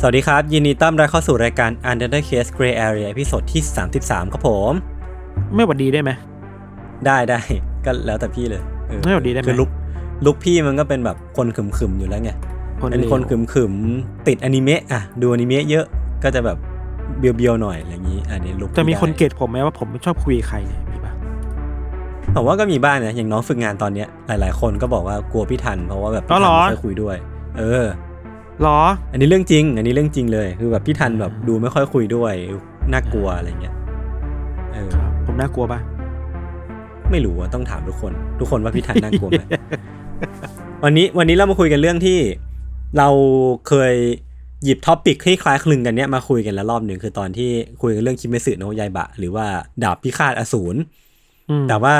สวัสดีครับ ยินดีต้อนรับเข้าสู่รายการ Untitled Case Gray Area episode ที่ 33 ครับผม ไม่หวัดดีได้ไหม ได้ได้ก็แล้วแต่พี่เลยเออไม่หวัดดีได้ไหมคือ look look พี่มันก็เป็นแบบคนขรึมๆอยู่แล้วไงเป็นคนขรึมๆ แล้วติดอนิเมะอะดูอนิเมะเยอะก็จะแบบเบียวๆหน่อยอะไรอย่างนี้อันนี้ look ได้ จะมีคนเกลียดผมไหมว่าผมไม่ชอบคุยกับใครเนี่ยมีปะผมว่าก็มีบ้างนะอย่างน้องฝึกงานตอนเนี้ยหลาย ๆ คนก็บอกว่ากลัวพี่ธัญเพราะว่าแบบพี่ธัญไม่ค่อยคุยด้วย เออ หรอ อันนี้เรื่องจริง อันนี้เรื่องจริงเลยคือแบบพี่ธัญแบบดูไม่ค่อยคุยด้วยน่ากลัวอะไรเงี้ยเออครับผมน่ากลัวปะไม่รู้อะต้องถามทุกคน ทุกคนว่าพี่ธัญน่ากลัวไหมวันนี้วันนี้เรามาคุยกันเรื่องที่เราเคยหยิบ topic ที่คล้ายคลึงกันเนี้ยมาคุยกันแล้วรอบหนึ่งคือตอนที่คุยกันเรื่องคิเมสึโนะไยบะ หรือว่าดาบพิฆาตอสูรอืมแต่ว่า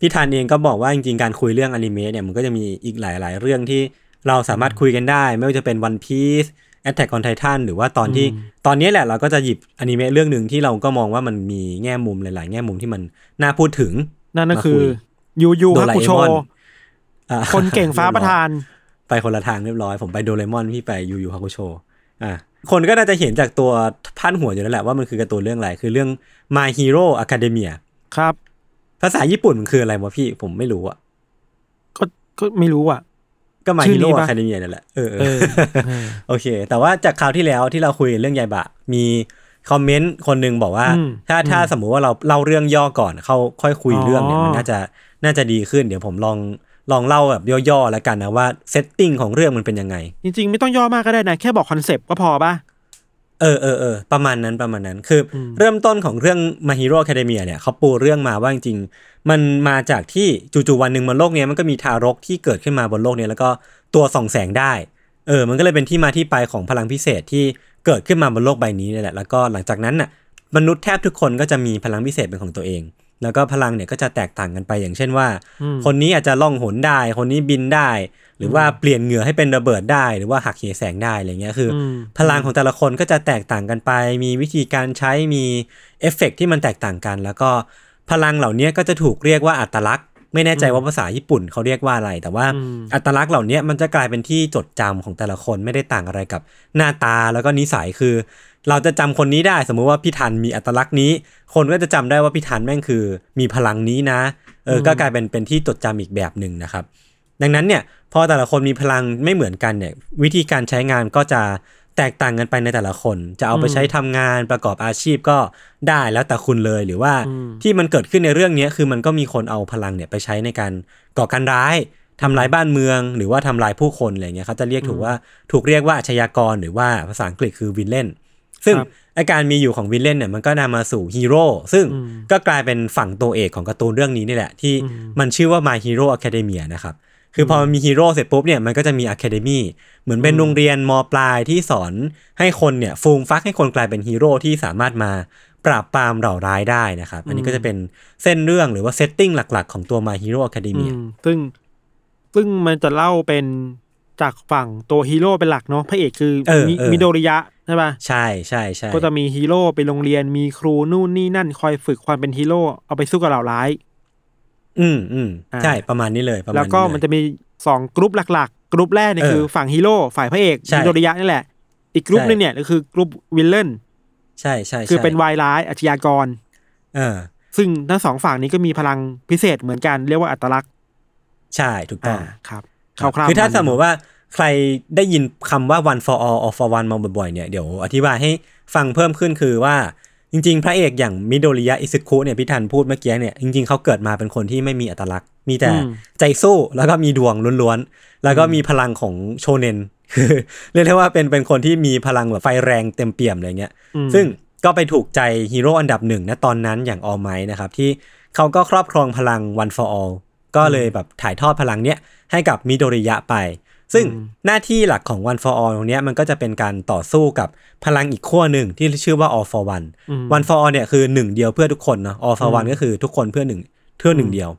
พี่ธัญเองก็บอกว่าจริงๆการคุยเรื่องอนิเมะเนี่ยมันก็จะมีอีกหลาย ๆ เรื่องที่ เราสามารถคุยกันได้ ไม่ว่าจะเป็น One Piece Attack on Titan หรือว่าตอนที่ตอนนี้แหละเราก็จะหยิบอนิเมะเรื่องหนึ่งที่เราก็มองว่ามันมีแง่มุมหลาย ๆ แง่มุมที่มันน่าพูดถึง นั่นก็มาคืคุอยยูยูโดฮาราคุเอโชมอนอ่าคนเก่งฟ้าประธาน ไปคนละทางเรียบร้อย ผมไปโดเรมอนพี่ไปยูยูฮาคุโชอะคนก็น่าจะเห็นจากตัวพันหัวอยู่แล้วแหละว่ามันคือการ์ตูนเรื่องอะไร คือเรื่อง My Hero Academia ครับ ภาษาญี่ปุ่นมันคืออะไรวะพี่ผมไม่รู้อะก็ก็ไม่รู้อะ ก็มาชื่อฮีนี้โร่ปะอะคาเดเมียนั่นแหละเออเอเอออเออโอเค แต่ว่าจากคราวที่แล้วที่เราคุยเรื่องไยบะ มีคอมเมนต์คนหนึ่งบอกว่าอืมถ้าถ้าสมมุติว่าเราเล่าเรื่องย่อก่อนเข้าค่อยคุยอ๋อเรื่องเนี่ยมันน่าจะน่าจะดีขึ้น เดี๋ยวผมลองลองเล่าแบบย่อๆแล้วกันนะว่า setting ของเรื่องมันเป็นยังไง จริง ๆ ไม่ต้องย่อมากก็ได้นะ แค่บอกคอนเซปต์ก็พอป่ะ เออเออเออประมาณนั้นประมาณนั้นคืออมเริ่มต้นของเรื่อง My Hero Academia เนี่ยเขาปูเรื่องมาว่าจริงๆ มันมาจากที่จู่ๆวันหนึ่งบนโลกเนี้ยมันก็มีทารกที่เกิดขึ้นมาบนโลกเนี้ยแล้วก็ตัวส่องแสงได้ เออ มันก็เลยเป็นที่มาที่ไปของพลังพิเศษที่เกิดขึ้นมาบนโลกใบนี้เนี่ยแหละแล้วก็หลังจากนั้นน่ะมนุษย์แทบทุกคนก็จะมีพลังพิเศษเป็นของตัวเอง แล้วก็พลังเนี่ยก็จะแตกต่างกันไปอย่างเช่นว่าอืมคนนี้อาจจะล่องหนได้ คนนี้บินได้ หรือว่าเปลี่ยนเหงื่อให้เป็นระเบิดได้ หรือว่าหักเหแสงได้อะไรเงี้ยคืออมพลังของแต่ละคนก็จะแตกต่างกันไป มีวิธีการใช้มีเอฟเฟกต์ที่มันแตกต่างกัน แล้วก็พลังเหล่านี้ก็จะถูกเรียกว่าอัตลักษณ์ ไม่แน่ใจว่าภาษาญี่ปุ่นเขาเรียกว่าอะไร แต่ว่าอืมอัตลักษณ์เหล่านี้มันจะกลายเป็นที่จดจำของแต่ละคนไม่ได้ต่างอะไรกับหน้าตาแล้วก็นิสัยคือ เราจะจำคนนี้ได้สมมุติว่าพี่ทันมีอัตลักษณ์นี้ คนก็จะจำได้ว่าพี่ทันแม่งคือ มีพลังนี้นะ เออก็กลายเป็นเป็นที่จดจำอีกแบบหนึ่งนะครับ ดังนั้นเนี่ยพอแต่ละคนมีพลังไม่เหมือนกันเนี่ย วิธีการใช้งานก็จะแตกต่างกันไปในแต่ละคน จะเอาไปใช้ทำงานประกอบอาชีพก็ได้แล้วแต่คุณเลยหรือว่าอืมที่มันเกิดขึ้นในเรื่องเนี้ยคือมันก็มีคนเอาพลังเนี่ยไปใช้ในการก่อการร้ายทำลายบ้านเมือง หรือว่าทำลายผู้คนอะไรเงี้ยเขาจะเรียกถูกว่าถูกเรียกว่าอาชญากรหรือว่าภาษาอังกฤษคือวินเลน ซึ่งครับอาการมีอยู่ของวินเลนเนี่ยมันก็นำมาสู่ฮีโร่ซึ่งอืมก็กลายเป็นฝั่งตัวเอกของการ์ตูนเรื่องนี้นี่แหละ ที่อืมมันชื่อว่า My Hero Academia นะครับ คือพอมันมีฮีโร่เสร็จปุ๊บเนี่ยมันก็จะมี Academy เหมือนเป็นโรงเรียนมปลายที่สอนให้คนเนี่ยฟูมฟักให้คนกลายเป็นฮีโร่ที่สามารถมาปราบปรามเหล่าร้ายได้นะครับ อันนี้ก็จะเป็นเส้นเรื่องหรือว่า settingติ้งหลัก ๆ ของตัว My Hero อื Academia มซึ่งซึ่งมันจะเล่าเป็น จากฝั่งตัวฮีโร่เป็นหลักเนาะพระเอกคือเออมิเออมิโดริยะใช่ป่ะใช่ใช่ใช่ก็จะมีฮีโร่ไปโรงเรียนมีครูนู่นนี่นั่นคอยฝึกความเป็นฮีโร่เอาไปสู้กับเหล่าร้าย อืมอืมอ่าใช่ประมาณนี้เลยประมาณแล้วก็เลยมันจะมีสองกรุ๊ปหลักๆ กรุ๊ปแรกเนี่ยเออคือฝั่งฮีโร่ฝ่ายพระเอกใช่มิโดริยะนี่แหละ อีกกรุ๊ปใช่หนึ่งเนี่ยก็คือ group villain ใช่ใช่คือใช่เป็นวายร้ายอาชญากรเออซึ่งทั้งสองฝั่งนี้ก็มีพลังพิเศษเหมือนกันเรียกว่าอัตลักษณ์ ใช่ถูกต้องอ่าครับ คร่าวๆคือถ้าประสณมมติว่าใครได้ยินคำว่า one for all all for one มาบ่อยๆเนี่ยเดี๋ยวอธิบายให้ฟังเพิ่มขึ้นคือว่าจริง ๆ พระเอกอย่างมิโดริยะอิซึคุเนี่ยพี่ทันพูดเมื่อกี้เนี่ยจริงๆเขาเกิดมาเป็นคนที่ไม่มีอัตลักษณ์ มีแต่อืมใจสู้แล้วก็มีดวงล้วนๆ แล้วก็มีพลังของโชเนนคือเรียกได้ว่าเป็นเป็นคนที่มีพลังแบบไฟแรงเต็มเปี่ยมอะไรเงี้ยอืมซึ่งก็ไปถูกใจฮีโร่อันดับหนึ่งนะตอนนั้นอย่างออ m ไมนะครับที่เขาก็ครอบครองพลัง One for All ก็เลยแบบถ่ายทอดพลังเนี้ย ให้กับมิโดริยะไป ซึ่งหน้าที่หลักของ One for All ตรงเนี้ยมันก็จะเป็นการต่อสู้กับพลังอีกขั้วหนึ่งที่ชื่อว่า All for One อืม One for All เนี่ยคือหนึ่งเดียวเพื่อทุกคนเนาะ All for One ก็คือทุกคนเพื่อหนึ่งเพื่อหนึ่งเดียว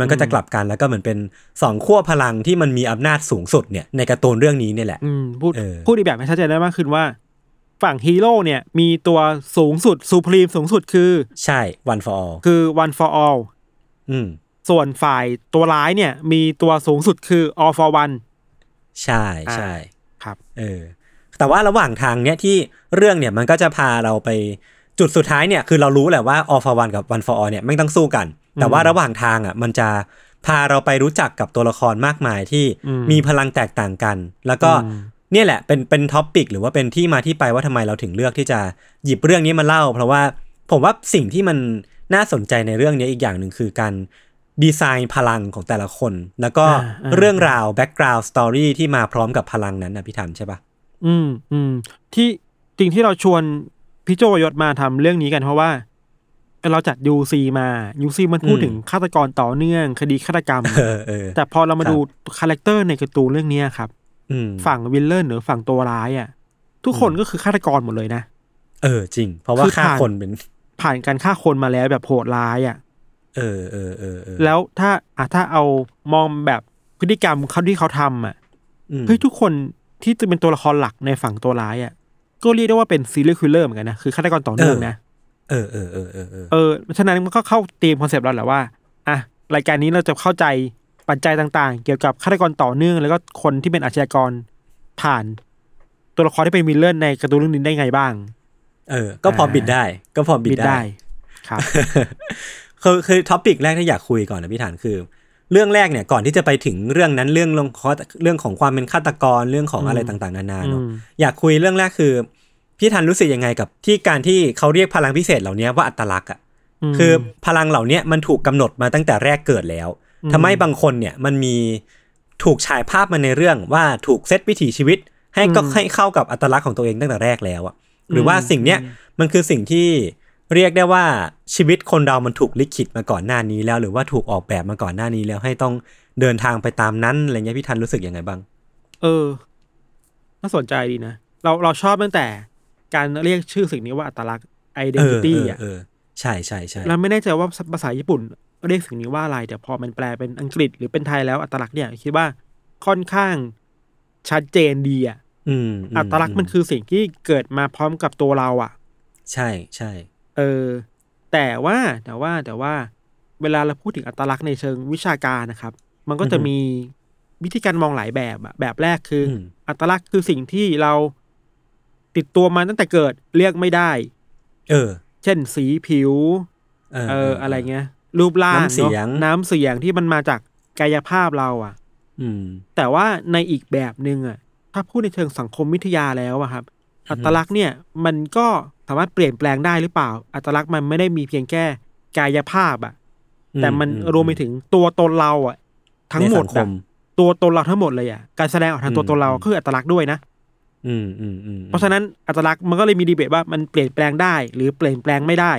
มันก็จะกลับกันแล้วก็เหมือนเป็นสองขั้วพลังที่มันมีอำนาจสูงสุดเนี่ยในการ์ตูนเรื่องนี้เนี่ยแหละอืมพูดเออพูดอีกแบบให้ชัดเจนได้มากขึ้นว่าฝั่งฮีโร่เนี่ยมีตัวสูงสุดซูพรีมสูงสุดคือ ใช่ One for All คือ one for all อืม ส่วนฝ่ายตัวร้ายเนี่ย มีตัวสูงสุดคือ all for one ใช่ใช่ครับเออแต่ว่าระหว่างทางเนี้ยที่เรื่องเนี่ยมันก็จะพาเราไปจุดสุดท้ายเนี่ยคือเรารู้แหละว่า all for one กับ one for all เนี่ยไม่ต้องสู้กัน แต่ว่าระหว่างทางอะมันจะพาเราไปรู้จักกับตัวละครมากมายที่อืมมีพลังแตกต่างกัน แล้วก็อืมเนี่ยแหละเป็นเป็นท็อปิกหรือว่าเป็นที่มาที่ไปว่าทำไมเราถึงเลือกที่จะหยิบเรื่องนี้มาเล่า เพราะว่าผมว่าสิ่งที่มันน่าสนใจในเรื่องนี้อีกอย่างหนึ่งคือการ ดีไซน์พลังของแต่ละคน แล้วก็อ่าอ่าเรื่องราว background story ที่มาพร้อมกับพลังนั้นนะพี่ทันใช่ปะอืมอืมที่จริงที่เราชวนพี่โจยศมาทำเรื่องนี้กันเพราะว่า เราจัดยูซีมายูซีมันพูดถึงฆาตกรต่อเนื่อง คดีฆาตกรรมเออเออแต่พอเรามาครับดู character ในการ์ตูนเรื่องเนี้ยครับอืมฝั่ง villain หรือฝั่งตัวร้ายอะ ทุกคนก็คือฆาตกรหมดเลยนะเออจริง เพราะว่าคือฆ่าผ่านคนเป็นผ่านการฆ่าคนมาแล้วแบบโหดร้ายอะ เออเออเออเออแล้วถ้าอะถ้าเอามองแบบพฤติกรรมเขาที่เขาทำอะอืมเฮ้ยทุกคนที่จะเป็นตัวละครหลักในฝั่งตัวร้ายอะ ก็เรียกได้ว่าเป็น serial killer เหมือนกันนะคือฆาตกรต่อเนื่องนะเออเออเออเออเออเออฉะนั้นมันก็เข้า theme concept เราแหละว่าอะรายการนี้เราจะเข้าใจปัจจัยต่าง ๆ เกี่ยวกับฆาตกรต่อเนื่อง แล้วก็คนที่เป็นอาชญากรผ่าน ตัวละครที่เป็น villain ในการ์ตูนเรื่องนี้ได้ไงบ้าง เออ ก็พอบิดได้ ก็พอบิดได้ ครับ คือคือ topic แรกที่อยากคุยก่อนนะพี่ทันคือ เรื่องแรกเนี่ยก่อนที่จะไปถึงเรื่องนั้นเรื่องเรื่องของเรื่องของความเป็นฆาตกรเรื่องของอะไรอืมต่างๆนานาเนาะอืมอยากคุยเรื่องแรกคือพี่ทันรู้สึกยังไงกับที่การที่เขาเรียกพลังพิเศษเหล่านี้ว่าอัตลักษณ์อะมคือพลังเหล่าเนี้ยมันถูกกำหนดมาตั้งแต่แรกเกิดแล้วอืมทำให้บางคนเนี่ยมันมีถูกฉายภาพมาในเรื่องว่าถูกเซตวิถีชีวิต ให้ก็ให้เข้ากับอัตลักษณ์ของตัวเองตั้งแต่แรกแล้วอะหรือว่าสิ่งเนี้ยมันคือสิ่งที่ เรียกได้ว่าชีวิตคนเรามันถูกลิขิตมาก่อนหน้านี้แล้ว หรือว่าถูกออกแบบมาก่อนหน้านี้แล้วให้ต้องเดินทางไปตามนั้นอะไรเงี้ยพี่ทันรู้สึกยังไงบ้าง เออ น่าสนใจดีนะ เราเราชอบตั้งแต่การเรียกชื่อสิ่งนี้ว่าอัตลักษณ์เออ identity เอออะเออใช่ใช่ใช่เราไม่แน่ใจว่าภาษาญี่ปุ่น เรียกสิ่งนี้ว่าอะไรแต่พอมันแปลเป็นอังกฤษหรือเป็นไทยแล้วอัตลักษณ์เนี่ยคิดว่าค่อนข้างชัดเจนดีอะอืมมอัตลักษณ์มันคือสิ่งที่เกิดมาพร้อมกับตัวเราอะ ใช่ใช่ เออแต่ว่าแต่ว่าแต่ว่าเวลาเราพูดถึงอัตลักษณ์ในเชิงวิชาการนะครับ มันก็จะมีวิธีการมองหลายแบบอะแบบแรกคืออมอัตลักษณ์คือสิ่งที่เราติดตัวมาตั้งแต่เกิดเรียกไม่ได้ เออ เช่นสีผิว เออเอออะไรเงี้ย รูปร่างน้ำเสียงนอะน้ำเสียงที่มันมาจากกายภาพเราอะ อืม แต่ว่าในอีกแบบหนึ่งอะ ถ้าพูดในเชิงสังคมวิทยาแล้วอะครับ อัตลักษณ์เนี่ย มันก็ สามารถเปลี่ยนแปลงได้หรือเปล่า อัตลักษณ์มันไม่ได้มีเพียงแค่กายภาพอะแต่มันอืรวมไปถึงตัวตนเราอะทั้งหมดในสังคอะมตัวตนเราทั้งหมดเลยอะการแสดงออกทางตัวตนเราอืมคืออัตลักษณ์ด้วยนะอืมอืมอืมเพราะฉะนั้นอัตลักษณ์มันก็เลยมีดีเบตว่ามันเปลี่ยนแปลงได้ หรือเปลี่ยนแปลงไม่ได้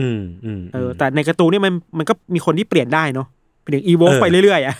อืมอืมเออ แต่ในการ์ตูนเนี่ยมันมันก็มีคนที่เปลี่ยนได้เนาะเป็นอย่างอีโวเออไปเรื่อยๆอะ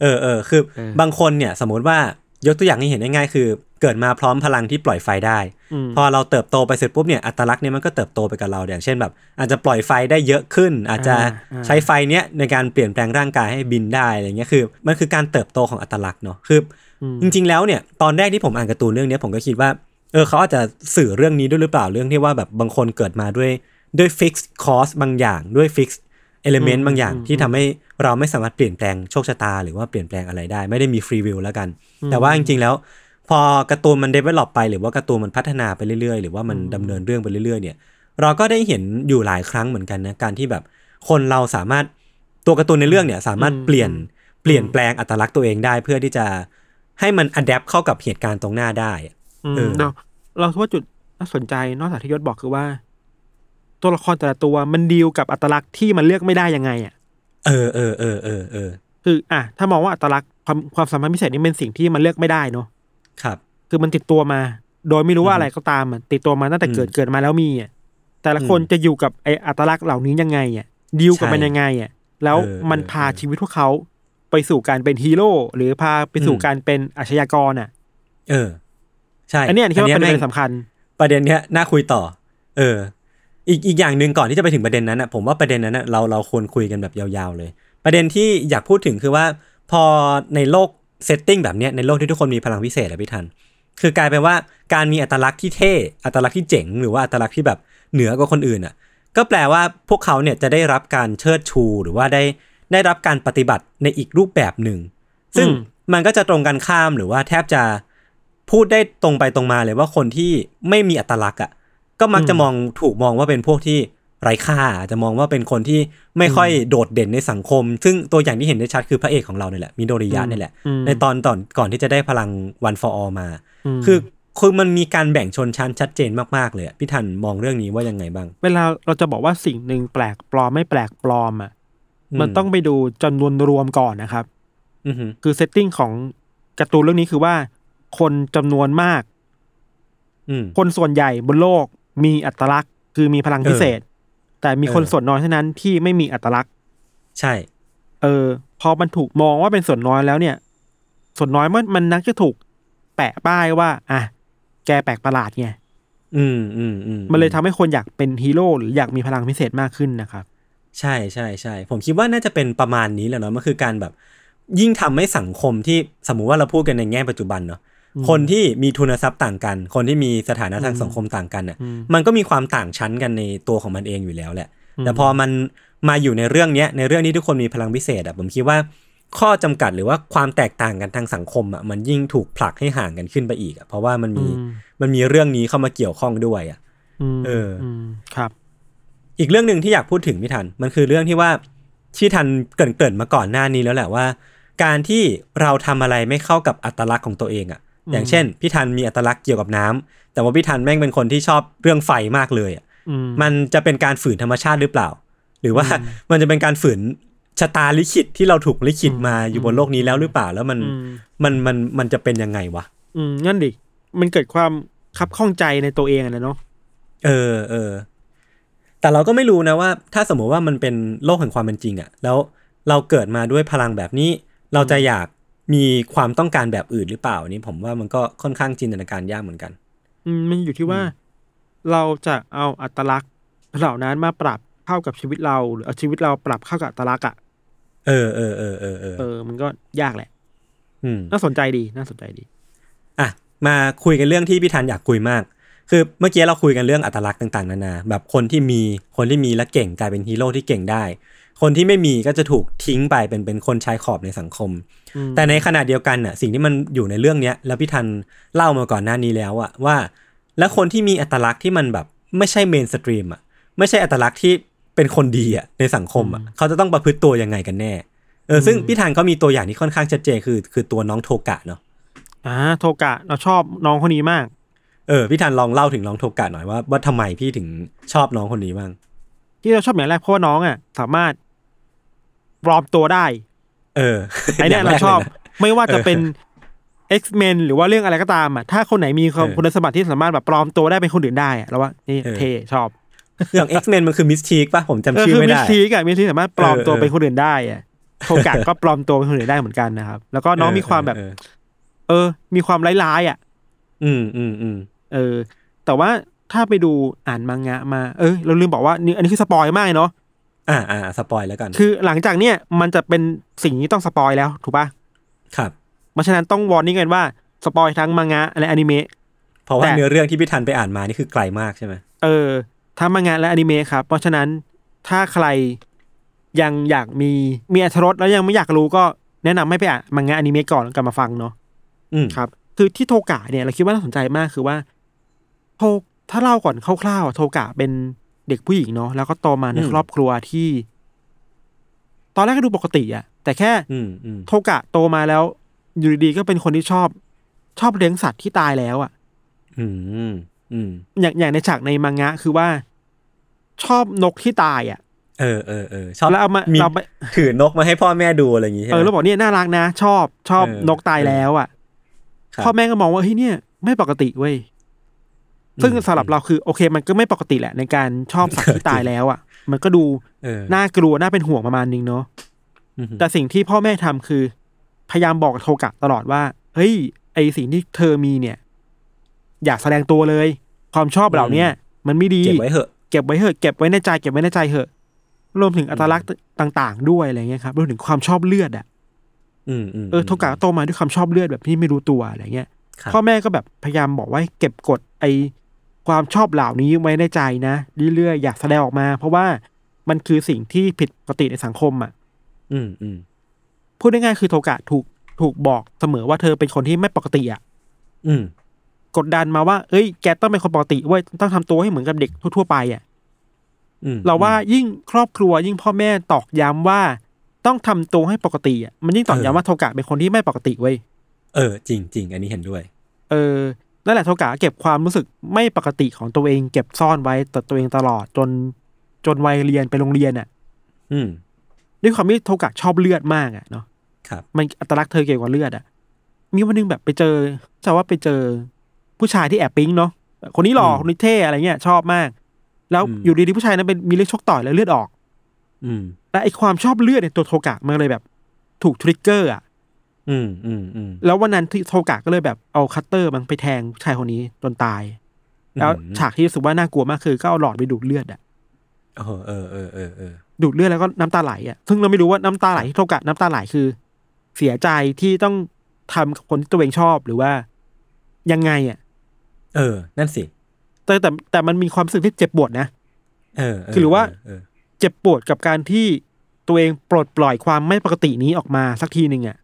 เออเออคือเออบางคนเนี่ย สมมติว่า ยกตัวอย่างให้เห็นง่ายๆคือ เกิดมาพร้อมพลังที่ปล่อยไฟได้อืมพอเราเติบโตไปเสร็จปุ๊บเนี่ยอัตลักษณ์เนี่ยมันก็เติบโตไปกับเราอย่างเช่นแบบ อาจจะปล่อยไฟได้เยอะขึ้น อาจจะอ่าอ่าใช้ไฟเนี้ยในการเปลี่ยนแปลงร่างกายให้บินได้อะไรเงี้ยคือ มันคือการเติบโตของอัตลักษณ์เนาะคืออืมจริง ๆ แล้วเนี่ยตอนแรกที่ผมอ่านการ์ตูนเรื่องเนี้ยผมก็คิดว่าเออเขาอาจจะสื่อเรื่องนี้ด้วยหรือเปล่าเรื่องที่ว่าแบบบางคนเกิดมาด้วยด้วย fixed cost บางอย่างด้วย fixed element บางอย่างที่ทำให้เราไม่สามารถเปลี่ยนแปลงโชคชะตา หรือว่าเปลี่ยนแปลงอะไรได้ ไม่ได้มี free will แล้วกัน แต่ว่าจริงๆแล้ว พอการ์ตูนมัน develop ไป หรือว่าการ์ตูนมันพัฒนาไปเรื่อยๆ หรือว่ามันดำเนินเรื่องไปเรื่อยๆ เนี่ย เราก็ได้เห็นอยู่หลายครั้งเหมือนกันนะการที่แบบคนเราสามารถตัวการ์ตูนในเรื่องเนี่ยสามารถเปลี่ยนเปลี่ยนแปลงอัตลักษณ์ตัวเองได้ เพื่อที่จะให้มันอัดแอปเข้ากับเหตุการณ์ตรงหน้าได้อะอืมเออเราเราคิดว่าจุดน่าสนใจนอกจากที่ยศบอกคือว่า ตัวละครแต่ละตัวมันดีลกับอัตลักษณ์ที่มันเลือกไม่ได้ยังไงอะเออเออเออเออเออคืออะถ้ามองว่าอัตลักษณ์ความความสามารถพิเศษนี่เป็นสิ่งที่มันเลือกไม่ได้เนาะครับ คือมันติดตัวมา โดยไม่รู้ว่าอืมอะไรก็ตามอะติดตัวมาตั้งแต่เกิดอืมเกิดมาแล้วมีอะแต่ละคนอืมจะอยู่กับไอ้อัตลักษณ์เหล่านี้ยังไงอะดีลกับใช่มันยังไงอะแล้วเออมันเออพาเออชีวิตพวกเขาไปสู่การเป็นฮีโร่หรือพาไปสู่อืมการเป็นอาชญากรอะ เออ ใช่ อันเนี้ยคิดว่าเป็นประแม่เด็งนสำคัญ ประเด็นเนี้ยน่าคุยต่อ เออ อีกอีกอย่างหนึ่งก่อนที่จะไปถึงประเด็นนั้นนะผมว่าประเด็นนั้นนะเราเราควรคุยกันแบบยาวๆเลย ประเด็นที่อยากพูดถึงคือว่า พอในโลก setting แบบเนี้ยในโลกที่ทุกคนมีพลังพิเศษอะพี่ทัน คือกลายเป็นว่าการมีอัตลักษณ์ที่เท่อัตลักษณ์ที่เจ๋งหรือว่าอัตลักษณ์ที่แบบเหนือกว่าคนอื่นอะก็แปลว่าพวกเขาเนี่ยจะได้รับการเชิดชูหรือว่าได้ได้รับการปฏิบัติในอีกรูปแบบหนึ่ง ซึ่งอืมมันก็จะตรงกันข้ามหรือว่าแทบจะพูดได้ตรงไปตรงมาเลยว่าคนที่ไม่มีอัตลักษณ์อะ ก็มักจะมองถูกมองว่าเป็นพวกที่ไร้ค่าจะมองว่าเป็นคนที่ไม่ค่อยโดดเด่นในสังคม ซึ่งตัวอย่างที่เห็นได้ชัดคือพระเอกของเราเนี่ยแหละมิโดริยะเนี่ยแหละอืมในตอนตอนก่อนที่จะได้พลังOne for All อืมคือคือมันมีการแบ่งชนชั้นชัดเจนมากๆเลยอะพี่ทันมองเรื่องนี้ว่ายังไงบ้าง เวลาเราจะบอกว่าสิ่งหนึ่งแปลกปลอมไม่แปลกปลอมอะอืมมันต้องไปดูจำนวนรวมก่อนนะครับอือฮึคือ setting ของการ์ตูนเรื่องนี้คือว่า คนจำนวนมากอืมคนส่วนใหญ่บนโลก มีอัตลักษณ์ คือมีพลังพิเศษ แต่มีคนเออส่วนน้อยเท่านั้นที่ไม่มีอัตลักษณ์ ใช่ เออ พอมันถูกมองว่าเป็นส่วนน้อยแล้วเนี่ย ส่วนน้อยมันมันนักจะถูก แปะป้ายว่าอะแกแปลกประหลาดไงอืมอืมอืมมันเลยทำให้คนอยากเป็นฮีโร่หรืออยากมีพลังพิเศษมากขึ้นนะครับ ใช่ใช่ใช่ผมคิดว่าน่าจะเป็นประมาณนี้แหละเนาะมันคือการแบบ ยิ่งทำให้สังคมที่สมมุติว่าเราพูดกันในแง่ปัจจุบันเนาะอืม คนที่มีทุนทรัพย์ต่างกัน คนที่มีสถานะทางอืมสังคมต่างกันน่ะอืมมันก็มีความต่างชั้นกันในตัวของมันเองอยู่แล้วแหละอืมแต่พอมันมาอยู่ในเรื่องเนี้ยในเรื่องนี้ทุกคนมีพลังพิเศษอะผมคิดว่า ข้อจำกัดหรือว่าความแตกต่างกันทางสังคมอะมันยิ่งถูกผลักให้ห่างกันขึ้นไปอีกอะเพราะว่ามันมีอืมมันมีเรื่องนี้เข้ามาเกี่ยวข้องด้วยอะมเอออืมครับ อีกเรื่องหนึ่งที่อยากพูดถึงพี่ทัน มันคือเรื่องที่ว่าที่ทันเกรินเกรินๆมาก่อนหน้านี้แล้วแหละว่า การที่เราทำอะไรไม่เข้ากับอัตลักษณ์ของตัวเองอะ อย่างเช่นพี่ทันมีอัตลักษณ์เกี่ยวกับน้ำแต่ว่าพี่ทันแม่งเป็นคนที่ชอบเรื่องไฟมากเลยอะอืมมันจะเป็นการฝืนธรรมชาติหรือเปล่า หรือว่ามันจะเป็นการฝืนชะตาลิขิตที่เราถูกลิขิตมาอยู่บนโลกนี้แล้วหรือเปล่า แล้วมันอืมมันมันมันจะเป็นยังไงวะ อืมงั้นดิมันเกิดความคับข้องใจในตัวเองอะนะเนาะเออเออแต่เราก็ไม่รู้นะว่า ถ้าสมมติว่ามันเป็นโลกแห่งความเป็นจริงอะแล้วเราเกิดมาด้วยพลังแบบนี้ เราจะอยาก มีความต้องการแบบอื่นหรือเปล่าอันนี่ผมว่ามันก็ค่อนข้างจินตนาการยากเหมือนกัน อืมมันอยู่ที่ว่า เราจะเอาอัตลักษณ์เหล่านั้นมาปรับเข้ากับชีวิตเราหรือเอาชีวิตเราปรับเข้ากับอัตลักษณ์อะเออเออเออเออเออเออ มันก็ยากแหละ อืมน่าสนใจดีน่าสนใจดี อะมาคุยกันเรื่องที่พี่ธันอยากคุยมาก คือเมื่อกี้เราคุยกันเรื่องอัตลักษณ์ต่างๆนานาแบบคนที่มีคนที่มีและเก่งกลายเป็นฮีโร่ที่เก่งได้ คนที่ไม่มีก็จะถูกทิ้งไปเป็นเป็นคนชายขอบในสังคมอืมแต่ในขณะเดียวกันน่ะสิ่งที่มันอยู่ในเรื่องเนี้ยแล้วพี่ทันเล่ามาก่อนหน้านี้แล้วอะว่า แล้วคนที่มีอัตลักษณ์ที่มันแบบไม่ใช่เมนสตรีมอะไม่ใช่อัตลักษณ์ที่เป็นคนดีอะในสังคมอะเขาจะต้องประพฤติตัวยังไงกันแน่เออซึ่งพี่ทันเขามีตัวอย่างที่ค่อนข้างชัดเจนคือ คือตัวน้องโทกะเนาะอ่าโทกะเราชอบน้องคนนี้มาก เออพี่ทันลองเล่าถึงน้องโทกะหน่อยว่าว่าทำไมพี่ถึงชอบน้องคนนี้บ้าง ที่เราชอบอย่างแรกเพราะว่าน้องอะ สามารถปลอมตัวได้ เออไอเนี้ยย่งเราแกชอบลยนะไม่ว่าจะเออเป็น X-Men หรือว่าเรื่องอะไรก็ตามอะถ้าคนไหนมีความเออคุณสมบัติที่สามารถแบบปลอมตัวได้เป็นคนอื่นได้อะเราว่านี่เออเท่ชอบอย่าง X-Men มันคือมิสทีกป่ะผมจำเออชื่อคือไม่มิสได้ทีกอะมิสทีสามารถปลอมตัวเออเออเป็นคนอื่นได้อะโทกะก็ปลอมตัวเป็นคนอื่นได้เหมือนกันนะครับ แล้วก็น้องเมีความแบบเออเออ มีความร้ายๆอะ อืมอืมอืม เออ แต่ว่าถ้าไปดูอ่านมังงะมา เออเราลืมบอกว่านี่อันนี้คือสปอยมากเนาะอ่าอ่า spoil แล้วกัน คือหลังจากเนี้ยมันจะเป็นสิ่งที่ต้อง spoil แล้วถูกปะครับเพราะฉะนั้นต้อง warning กันว่า spoil ทั้งมังงะและอนิเมะเพราะว่าแต่เนื้อเรื่องที่พี่ทันไปอ่านมานี่คือไกลมากใช่ไหมเออทั้งมังงะและอนิเมะครับ เพราะฉะนั้นถ้าใครยังอยากมีมีอรรถรสแล้วยังไม่อยากรู้ก็แนะนำให้ไปอ่านมังงะอนิเมะก่อนแล้วกลับมาฟังเนาะอืมครับ คือที่โทกะเนี่ยเราคิดว่าน่าสนใจมากคือว่า โทถ้าเล่าก่อนคร่าวๆอะโทกะเป็นเด็กผู้หญิงเนาะแล้วก็โตมาในครอบครัวที่ ตอนแรกก็ดูปกติอะแต่แค่อืมอืมโทกะโตมาแล้ว อยู่ดีๆก็เป็นคนที่ชอบ ชอบเลี้ยงสัตว์ที่ตายแล้วอะอืมอืมอย่างอย่างในฉากในมังงะคือว่า ชอบนกที่ตายอะ เออเออเออชอบแล้วเอามามีเราไปถือนกมาให้พ่อแม่ดูอะไรอย่างงี้ใช่เอไหมอแล้วบอกเนี่ยน่ารักนะ ชอบชอบเออนกตายแล้วอะครับพ่อแม่ก็มองว่าเฮ้ยเนี่ย ไม่ปกติเว้ย ซึ่งสำหรับเราคือโอเค มันก็ไม่ปกติแหละ ในการชอบสัตว์ที่ตายแล้วอะ มันก็ดูเออน่ากลัวน่าเป็นห่วงประมาณนึงเนาะอือฮึแต่สิ่งที่พ่อแม่ทำคือ พยายามบอกกับโทกะตลอดว่า เฮ้ย ไอสิ่งที่เธอมีเนี่ย อยากแสดงตัวเลย ความชอบเหล่าเนี้ยมันไม่ดีเก็บไว้เหอะเก็บไว้เถอะเก็บไว้ในใจเก็บไว้ในใจเถอะรวมถึงอัตลักษณ์ต่าง ๆ ด้วยอะไรเงี้ยครับรวมถึงความชอบเลือดอะอืมอืมเออโทกะโตมาด้วยความชอบเลือดแบบที่ไม่รู้ตัวอะไรเงี้ยครับพ่อแม่ก็แบบพยายามบอกว่าให้เก็บกดไอ ความชอบเหล่านี้ไว้ในใจนะเรื่อยๆอยากแสดงออกมา เพราะว่ามันคือสิ่งที่ผิดปกติในสังคมอะ อืมอืมพูดง่ายๆคือโทกะถูกถูกบอกเสมอว่าเธอเป็นคนที่ไม่ปกติอะ อืม กดดันมาว่า เอ้ย แกต้องเป็นคนปกติเว้ยต้องทำตัวให้เหมือนกับเด็กทั่วๆไปอะอืมเราว่ายิ่งครอบครัวยิ่งพ่อแม่ตอกย้ำว่าต้องทำตัวให้ปกติอะมันยิ่งตอกย้ำว่าโทกะเป็นคนที่ไม่ปกติเว้ยเออ จริงจริงอันนี้เห็นด้วย เออ นั่นแหละโทกะเก็บความรู้สึกไม่ปกติของตัวเอง เก็บซ่อนไว้แต่ตัวเองตลอดจนจนวัยเรียนไปโรงเรียนอะ อืมด้วยความที่โทกะชอบเลือดมากอะเนาะครับ มันอัตลักษณ์เธอเกี่ยวกับเลือดอะ มีวันหนึงแบบไปเจอจะว่าไปเจอผู้ชายที่แอบปิ๊งเนาะคนนี้หล่ออืมคนนี้เท่อะไรเงี้ยชอบมาก แล้วอืมอยู่ดีๆผู้ชายนั้นเป็นมีเลือดชกต่อยแล้วเลือดออก อืมแต่ไอ้ความชอบเลือดในตัวโทกะมันเลยแบบ ถูก trigger อะ อืมอืมอืมแล้ววันนั้นที่โทกะก็เลยแบบเอาคัตเตอร์มันไปแทงผู้ชายคนนี้จนตาย แล้วอืมฉากที่รู้สึกว่าน่ากลัวมากคือก็เอาหลอดไปดูดเลือดอะเออเออเออเออเออดูดเลือดแล้วก็น้ำตาไหลอะซึ่งเราไม่รู้ว่าน้ำตาไหลที่โทกะน้ำตาไหลคือ เสียใจที่ต้องทำกับคนที่ตัวเองชอบหรือว่ายังไงอะ เออ นั่นสิ แต่แต่แต่มันมีความรู้สึกที่เจ็บปวดนะ เออเคือหรือว่าเออเจ็บปวดกับการที่ตัวเองปลดปล่อยความไม่ปกตินี้ออกมาสักทีหนึ่งอะ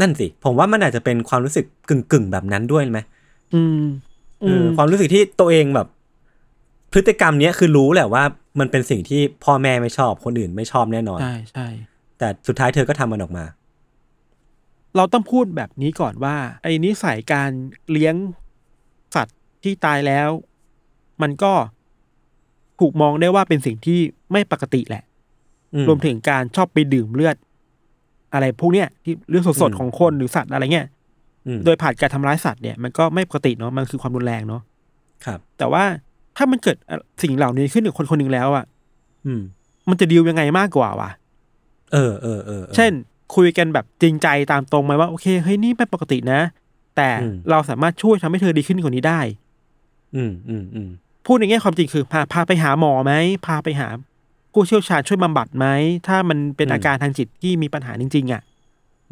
นั่นสิ ผมว่ามันอาจจะเป็นความรู้สึกกึ่งกึ่งๆแบบนั้นด้วยไหมอืมเออความรู้สึกที่ตัวเองแบบ พฤติกรรมเนี้ยคือรู้แหละว่า มันเป็นสิ่งที่พ่อแม่ไม่ชอบคนอื่นไม่ชอบแน่นอนใช่ใช่แต่สุดท้ายเธอก็ทำมันออกมา เราต้องพูดแบบนี้ก่อนว่า ไอ้นิสัยการเลี้ยงสัตว์ที่ตายแล้ว มันก็ถูกมองได้ว่าเป็นสิ่งที่ไม่ปกติแหละอืมรวมถึงการชอบไปดื่มเลือด อะไรพวกเนี้ยที่เลือดสดอืมๆของคนหรือสัตว์อะไรเงี้ยอืมโดยผ่านการทำร้ายสัตว์เนี่ยมันก็ไม่ปกติเนาะมันคือความรุนแรงเนาะครับ แต่ว่าถ้ามันเกิดสิ่งเหล่านี้ขึ้นกับคนคนหนึ่งแล้วอะอืม มันจะดีลยังไงมากกว่าวะเออเออเออออเช่น คุยกันแบบจริงใจตามตรงไหมว่าโอเคเฮ้ยนี่ไม่ปกตินะ แต่อืมเราสามารถช่วยทำให้เธอดีขึ้นกว่านี้ได้ อืมอืมอืมพูดในแง่ความจริงคือพาพาไปหาหมอไหมพาไปหา ผู้เชี่ยวชาญช่วยบำบัดไหม ถ้ามันเป็นอาการทางจิตที่มีปัญหาจริง ๆอะ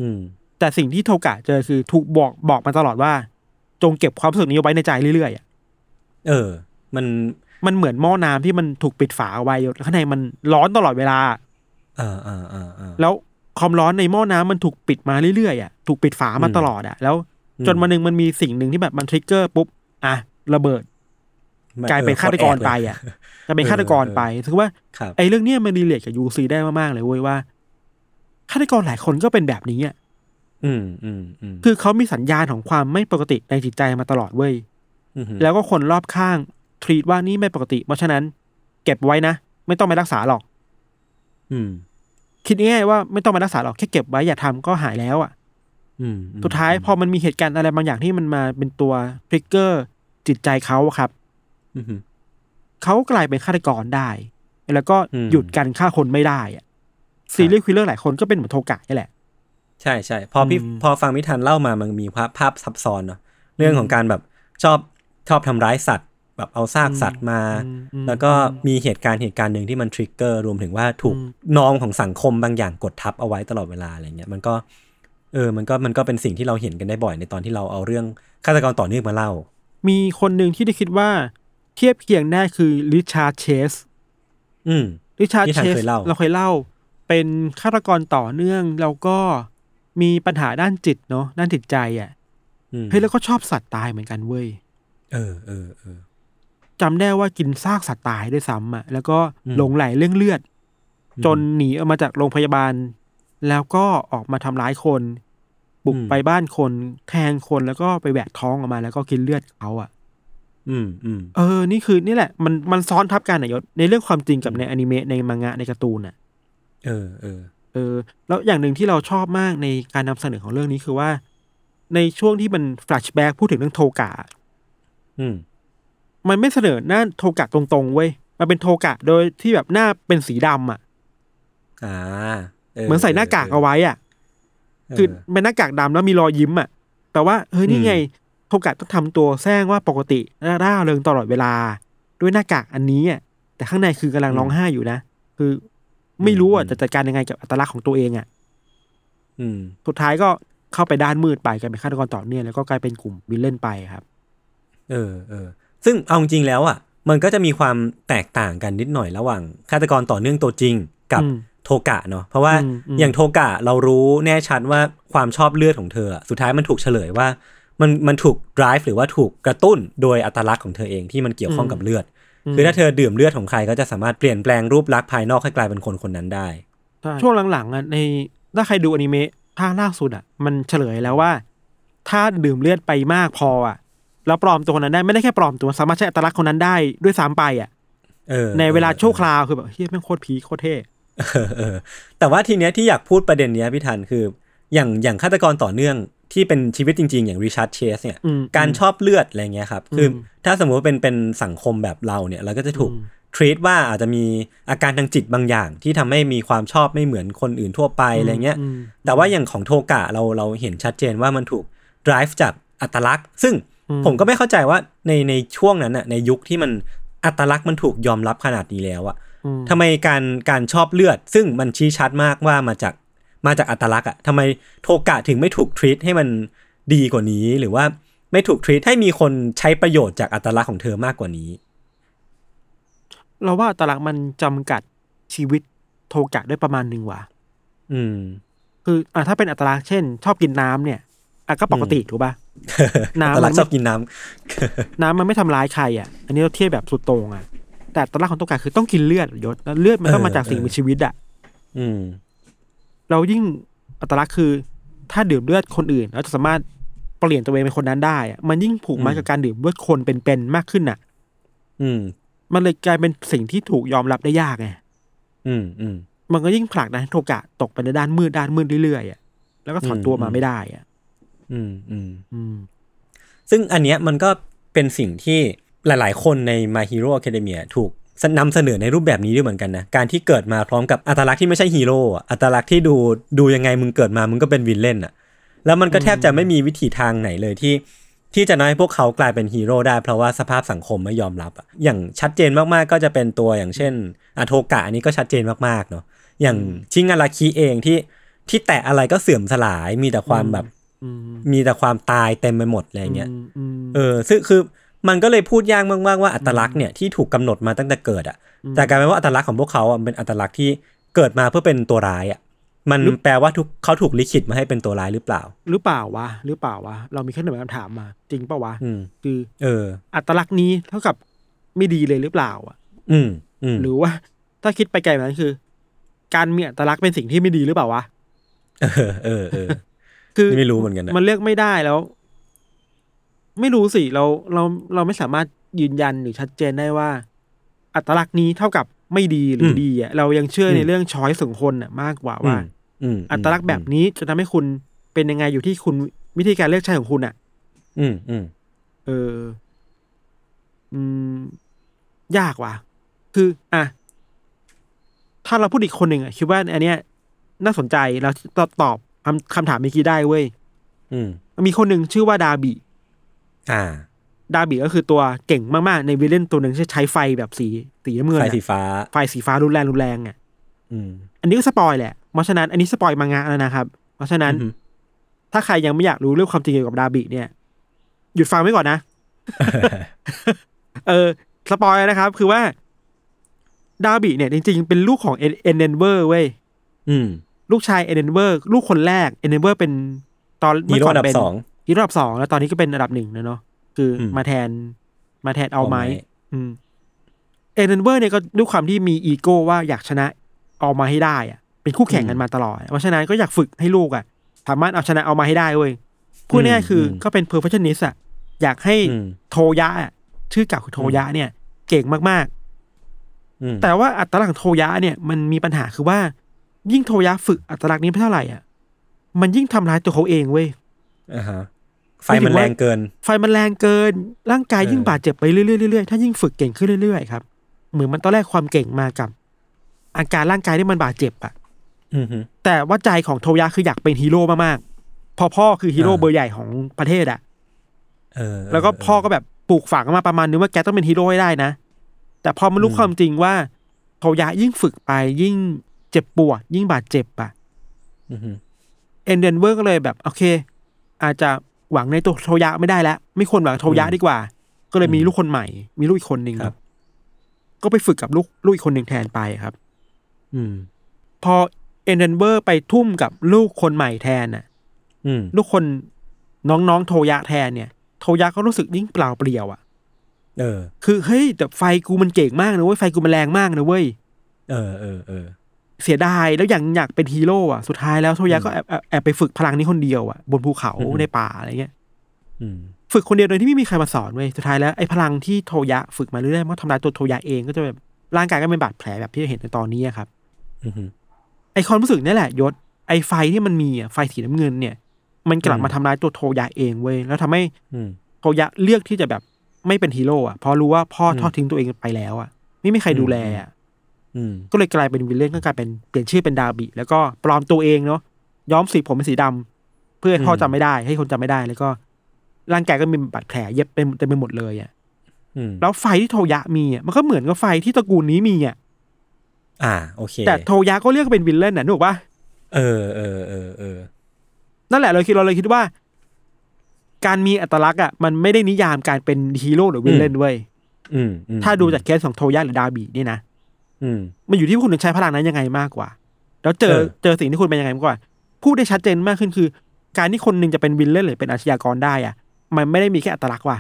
อืมแต่สิ่งที่โทกะเจอคือถูกบอกบอกมาตลอดว่า จงเก็บความรู้สึกนี้ไว้ในใจเรื่อยๆอะเออ มันมันเหมือนหม้อน้ำที่มันถูกปิดฝาเอาไว้อยู่ข้างในมันร้อนตลอดเวลาอ่าอ่าอ่าอ่าแล้วความร้อนในหม้อน้ำมันถูกปิดมาเรื่อยๆอะถูกปิดฝามาอืมตลอดอะ แล้วอืมจนวันหนึ่งมันมีสิ่งหนึ่งที่แบบมัน trigger ปุ๊บอะระเบิด กลายเป็นฆาตกรไปอะ กลายเป็นฆาตกรไปถือว่าครับไอ้เรื่องเนี้ยมัน relate กับ UC ได้มากๆเลยเว้ยว่าฆาตกรหลายคนก็เป็นแบบนี้อะอืมอืมอืมคือเขามีสัญญาณของความไม่ปกติในจิตใจมาตลอดเว้ยมแล้วก็คนรอบข้างทรีตว่านี่ไม่ปกติ เพราะฉะนั้น เก็บไว้นะไม่ต้องไปรักษาหรอก อืม คิดง่ายๆว่าไม่ต้องไปรักษาหรอกแค่เก็บไว้อย่าทำก็หายแล้วอะ อืมสุดท้ายพอมันมีเหตุการณ์อะไรบางอย่างที่มันมาเป็นตัวทริกเกอร์จิตใจเขาอะครับอืม เขากลายเป็นฆาตกรได้ แล้วก็อืมหยุดการฆ่าคนไม่ได้อะserial killer หลายคนก็เป็นเหมือนโทกะนี่แหละ ใช่ใช่พอพี่อืมพอฟังพี่ทันเล่ามามันมีภาพภาพซับซ้อนเนาะเรื่องของการแบบชอบชอบทำร้ายสัตว์ แบบเอาซากสัตว์มาอืมอืมแล้วก็มีเหตุการณ์เหตุการณ์หนึ่งที่มัน trigger รวมถึงว่าถูกอืม norm ของสังคมบางอย่างกดทับเอาไว้ตลอดเวลาอะไรเงี้ยมันก็เออ มันก็มันก็เป็นสิ่งที่เราเห็นกันได้บ่อยในตอนที่เราเอาเรื่องฆาตกรต่อเนื่องมาเล่า มีคนหนึ่งที่ได้คิดว่าเทียบเคียงได้คือริชาร์ดเชสอืมริชาร์ดที่เชทางสเคยเล่าเราเคยเล่า เป็นฆาตกรต่อเนื่องแล้วก็มีปัญหาด้านจิตเนาะด้านจิตใจอะอืมเฮ้ยแล้วก็ชอบสัตว์ตายเหมือนกันเว้ยเออเออเออจำได้ว่ากินซากสัตว์ตายด้วยซ้ำอะ แล้วก็อืมหลงไหลเรื่องเลือดอืมจนหนีออกมาจากโรงพยาบาล แล้วก็ออกมาทำร้ายคน บุกอืมไปบ้านคน แทงคนแล้วก็ไปแหวกท้องออกมา แล้วก็กินเลือดเขาอะ อืมอืมเออ นี่คือนี่แหละ มันมันซ้อนทับกันอะยศในเรื่องความจริงกับในอนิเมะในมังงะในการ์ตูนอะ เออเออเออ แล้วอย่างหนึ่งที่เราชอบมากในการนำเสนอของเรื่องนี้คือว่า ในช่วงที่มันแฟลชแบ็กพูดถึงเรื่องโทกะอืม มันไม่เสนอหน้าโทกะตรงๆเว้ยมันเป็นโทกะโดยที่แบบหน้าเป็นสีดำอะ อ่าเหมือนใส่หน้ากากเอาไว้อะ คือเป็นหน้ากากดำแล้วมีรอยยิ้มอะ แต่ว่าเฮ้ยนี่ไง โทกะต้องทำตัวแซงว่าปกติร่าเริงตลอดเวลา ด้วยหน้ากากอันนี้อะแต่ข้างในคือกำลังร้องไห้อยู่นะ คือไม่รู้อะจะจัดการยังไงกับอัตลักษณ์ของตัวเองอะอืมสุดท้ายก็เข้าไปด้านมืดไปกลายเป็นฆาตกรต่อเนื่องแล้วก็กลายเป็นกลุ่มวิลเลนไปครับ เออเออซึ่งเอาจริงๆแล้วอะ มันก็จะมีความแตกต่างกันนิดหน่อยระหว่างฆาตกรต่อเนื่องตัวจริงกับอืมโทกะเนาะเพราะว่าอืมอืมอย่างโทกะเรารู้แน่ชัดว่าความชอบเลือดของเธออะสุดท้ายมันถูกเฉลยว่า มันมันถูก drive หรือว่าถูกกระตุ้นโดยอัตลักษณ์ของเธอเองที่มันเกี่ยวข้องกับเลือด คือถ้าเธอดื่มเลือดของใครก็จะสามารถเปลี่ยนแปลงรูปลักษณ์ภายนอกให้กลายเป็นคนคนนั้นได้ ช่วงหลังๆอะในถ้าใครดูอนิเมะภาคล่าสุดอะ มันเฉลยแล้วว่า ถ้าดื่มเลือดไปมากพออะแล้วปลอมตัวคนนั้นได้ไม่ได้แค่ปลอมตัวสามารถใช้อัตลักษณ์คนนั้นได้ด้วยซ้ำไปอะเออในเวลาออชั่วคราวคือแบบเฮ้ยแม่งโคตรพีคโคตรเท่เออเออแต่ว่าทีเนี้ยที่อยากพูดประเด็นเนี้ยพี่ทันคือ อย่างอย่างฆาตกรต่อเนื่อง ที่เป็นชีวิตจริง ๆ อย่างริชาร์ดเชสเนี่ยอืมการชอบเลือดอะไรเงี้ยครับคืออมถ้าสมมติว่าเป็นเป็นสังคมแบบเราเนี่ยเราก็จะถูกอืมทรีตว่าอาจจะมีอาการทางจิตบางอย่าง ที่ทำให้มีความชอบไม่เหมือนคนอื่นทั่วไปอะไรเงี้ยมแต่ว่าอย่างของโทกะเราเราเห็นชัดเจนว่ามันถูก drive จากอัตลักษณ์ ซึ่งอืมผมก็ไม่เข้าใจว่าในในช่วงนั้นน่ะในยุคที่มันอัตลักษณ์มันถูกยอมรับขนาดนี้แล้วอะอืมทำไมการการชอบเลือด ซึ่งมันชี้ชัดมากว่ามาจาก มาจากอัตลักษณ์อะทำไมโทกะถึงไม่ถูกทรีตให้มันดีกว่านี้ หรือว่าไม่ถูกทรีตให้มีคนใช้ประโยชน์จากอัตลักษณ์ของเธอมากกว่านี้ เราว่าอัตลักษณ์มันจำกัดชีวิตโทกะได้ประมาณหนึ่งว่ะ อืม คืออะถ้าเป็นอัตลักษณ์เช่น ชอบกินน้ำเนี่ยอะก็ปกติถูกป่ะน้ำอัตลักษณ์มันไม่ชอบกินน้ำน้ำมันไม่ทำร้ายใครอะ อันนี้เราเทียบแบบสุดโต่งอะ แต่อัตลักษณ์ของโทกะคือต้องกินเลือดยศแล้วเลือดมันต้องเออมาจากสิ่งเออมีชีวิตอะ อืม เรายิ่งอัตลักษณ์คือ ถ้าดื่มเลือดคนอื่น แล้วจะสามารถเปลี่ยนตัวเองเป็นคนนั้นได้อะมันยิ่งผูกมัดอืมกับการดื่มเลือดคนเป็นๆมากขึ้นน่ะ อืม มันเลยกลายเป็นสิ่งที่ถูกยอมรับได้ยากไงอืมอืมมันก็ยิ่งผลักดันให้โทกะตกไปในด้านมืดด้านมืดเรื่อยๆอะแล้วก็ถอนตัวมาอืมไม่ได้อะ อืมอืมอืมซึ่งอันเนี้ยมันก็เป็นสิ่งที่หลาย ๆ คนใน My Hero Academia ถูก นำเสนอในรูปแบบนี้ด้วยเหมือนกันนะ การที่เกิดมาพร้อมกับอัตลักษณ์ที่ไม่ใช่ฮีโร่อะอัตลักษณ์ที่ดูดูยังไงมึงเกิดมามึงก็เป็นวินเล่นอะแล้วมันก็แทบจะไม่มีวิธีทางไหนเลยที่ ที่จะน้อยพวกเขากลายเป็นฮีโร่ได้เพราะว่าสภาพสังคมไม่ยอมรับอะอย่างชัดเจนมากๆก็จะเป็นตัวอย่างเช่นอะโทกะอันนี้ก็ชัดเจนมากๆเนาะอย่างชิงาราคิเองที่ที่แตะอะไรก็เสื่อมสลายมีแต่ความแบบอืมมีแต่ความตายเต็มไปหมดอะไรเงี้ยมอืมเออซึ่งคือ มันก็เลยพูดยากมากๆว่าอัตลักษณ์เนี่ยที่ถูกกำหนดมาตั้งแต่เกิดอะ แต่กลายเป็นว่าอัตลักษณ์ของพวกเขาอะเป็นอัตลักษณ์ที่เกิดมาเพื่อเป็นตัวร้ายอะมันแปลว่าทุกเขาถูกลิขิตมาให้เป็นตัวร้ายหรือเปล่า หรือเปล่าวะหรือเปล่าวะเรามีแค่หนึ่งคำถามมา จริงเปล่าวะอืมคือ เออ อัตลักษณ์นี้เท่ากับไม่ดีเลยหรือเปล่า อะ อืมอืมหรือว่า ถ้าคิดไปไกลกว่านั้นคือ การมีอัตลักษณ์เป็นสิ่งที่ไม่ดีหรือเปล่าวะเออเออเออคือนี่ไม่รู้เหมือนกันนะมันเลือกไม่ได้แล้ว ไม่รู้สิเราเราเราไม่สามารถยืนยันหรือชัดเจนได้ว่า อัตลักษณ์นี้เท่ากับไม่ดีหรืออดีอะเรายังเชื่อในเรื่องช้อยส์ของคนอะมากกว่าว่าอืมอัตลักษณ์แบบนี้จะทำให้คุณเป็นยังไงอยู่ที่คุณวิธีการเลือกใช้ของคุณอะ อืมอืมเออ อืม ยากว่ะ คือ อะ ถ้าเราพูดอีกคนหนึ่งอะคิดว่าอันเนี้ย น่าสนใจเราตอบตอบคำคำถามเมื่อกี้ได้เว้ย อืม มีคนหนึ่งชื่อว่าดาบิ อ่า ดาบิก็คือตัวเก่งมากๆ ใน villain ตัวหนึ่งที่ใช้ไฟแบบสีสีน้ำเงินไฟอะสีฟ้า ไฟสีฟ้ารุนแรงรุนแรงอะอืมอันนี้ก็ spoil แหละเพราะฉะนั้นอันนี้ spoil มังงะแล้วนะครับ เพราะฉะนั้นอืมถ้าใครยังไม่อยากรู้เรื่องความจริงเกี่ยวกับดาบิเนี่ย หยุดฟังไว้ก่อนนะ เออ spoil นะครับ คือว่าดาบิเนี่ยจริง ๆ เป็นลูกของ Endeavor เว้ยอืมลูกชาย Endeavor ลูกคนแรก Endeavor ตอนเมื่อก่อนเป็นฮีโร่อันดับส องฮีโร่อันดับสองแล้วตอนนี้ก็เป็นอันดับหนึ่งนะเนาะคืออมมาแทนมาแทนเอาไม้ All Might อืม Endeavor เนี่ยก็ด้วยความที่มีอีโก้ว่าอยากชนะเอามาให้ได้อะเป็นคู่แข่งกันมาตลอด เพราะฉะนั้นก็อยากฝึกให้ลูกอะสามารถเอาชนะเอามาให้ได้เว้ยพูดง่ายๆคืออมก็เป็น perfectionist อะอยากให้อืมโทยะอะชื่อเก่าคือโทยะเนี่ย เก่งมากอืมๆแต่ว่าอัตลักษณ์ของโทยะเนี่ยมันมีปัญหาคือว่า ยิ่งโทยะฝึกอัตลักษณ์นี้ไปเท่าไหร่อะมันยิ่งทำร้ายตัวเขาเองเว้ย อ่าฮะไฟมันแรงเกิน ไฟมันแรงเกิน ร่างกายเออยิ่งบาดเจ็บไปเรื่อยๆเรื่อยๆถ้ายิ่งฝึกเก่งขึ้นเรื่อยๆครับเหมือนมันตอนแรกความเก่งมากับ อาการร่างกายที่มันบาดเจ็บอะอืมฮึแต่ว่าใจของโทยะคืออยากเป็นฮีโร่มากๆพอพ่อคือฮีโร่อ่าเบอร์ใหญ่ของประเทศอะเออแล้วก็พ่อก็แบบปลูกฝังมาประมาณนึงว่าแกต้องเป็นฮีโร่ให้ได้นะ แต่พอมันรู้ความจริงว่าโทยะยิ่งฝึกไปยิ่งเจ็บปวด ยิ่งบาดเจ็บอะอืมฮึ Endeavor ก็เลยแบบ โอเค อาจจะหวังในตัวโทยะไม่ได้แล้ว ไม่ควรหวังโทยะดีกว่า ก็เลยมีลูกคนใหม่ มีลูกอีกคนหนึ่งครับ ก็ไปฝึกกับลูกลูกอีกคนหนึ่งแทนไปครับ อืม พอเอ็นเดนเวอร์ไปทุ่มกับลูกคนใหม่แทนน่ะอืมลูกคนน้องๆโทยะแทนเนี่ย โทยะก็รู้สึกยิ่งเปล่าเปลี่ยวอะ เออ คือเฮ้ยแต่ไฟกูมันเก่งมากนะเว้ยไฟกูมันแรงมากนะเว้ย เออเออเออ เสียดายแล้วอย่างอยากเป็นฮีโร่อะสุดท้ายแล้วโทยะก็แอบแอบแอบไปฝึกพลังนี้คนเดียวอะบนภูเขาอืมในป่าอะไรเงี้ยอืมฝึกคนเดียวโดยที่ไม่มีใครมาสอนเว้ยสุดท้ายแล้วไอ้พลังที่โทยะฝึกมาเรื่อยๆมันก็ทำลายตัวโทยะเองก็จะแบบร่างกายก็เป็นบาดแผลแบบที่เราเห็นในตอนนี้อะครับอืมฮึไอความรู้สึกนี่แหละยศไอไฟที่มันมีอะไฟสีน้ำเงินเนี่ย มันกลับอืมมาทำร้ายตัวโทยะเองเว้ยแล้วทำให้อืมโทยะเลือกที่จะแบบไม่เป็นฮีโร่อะเพราะรู้ว่าพ่ออมทอดทิ้งตัวเองไปแล้วอะไม่มีใครดูแลอะอืม ก็เลยกลายเป็นวิลเลนก็กลายเป็นเปลี่ยนชื่อเป็นดาบิแล้วก็ปลอมตัวเองเนาะย้อมสีผมเป็นสีดำเพื่อให้พ่อจำไม่ได้ ให้คนจำไม่ได้ แล้วก็ ร่างกายก็มีบาดแผลเย็บเป็นเต็มไปหมดเลยอะอืมแล้วไฟที่โทยะมีอะมันก็เหมือนกับไฟที่ตระกูลนี้มีอะอ่า โอเค แต่โทยะก็เรียกว่าเป็น villain น่ะนึกออกปะเออเออเออเออนั่นแหละเราคิดเราเลยคิดว่า การมีอัตลักษณ์อะมันไม่ได้นิยามการเป็นฮีโร่หรือ villain เว้ยอืมอืมถ้าดูจากเคสของโทยะหรือดาบินี่นะอื มมันอยู่ที่ว่าคุณจะใช้พลังนั้นยังไงมากกว่า แล้วเจอเออเจอสิ่งที่คุณเป็นยังไงมากกว่า พูดได้ชัดเจนมากขึ้นคือ การที่คนหนึ่งจะเป็นวิลเลนหรือเป็นอาชญากรได้อะ มันไม่ได้มีแค่อัตลักษณ์ว่ะ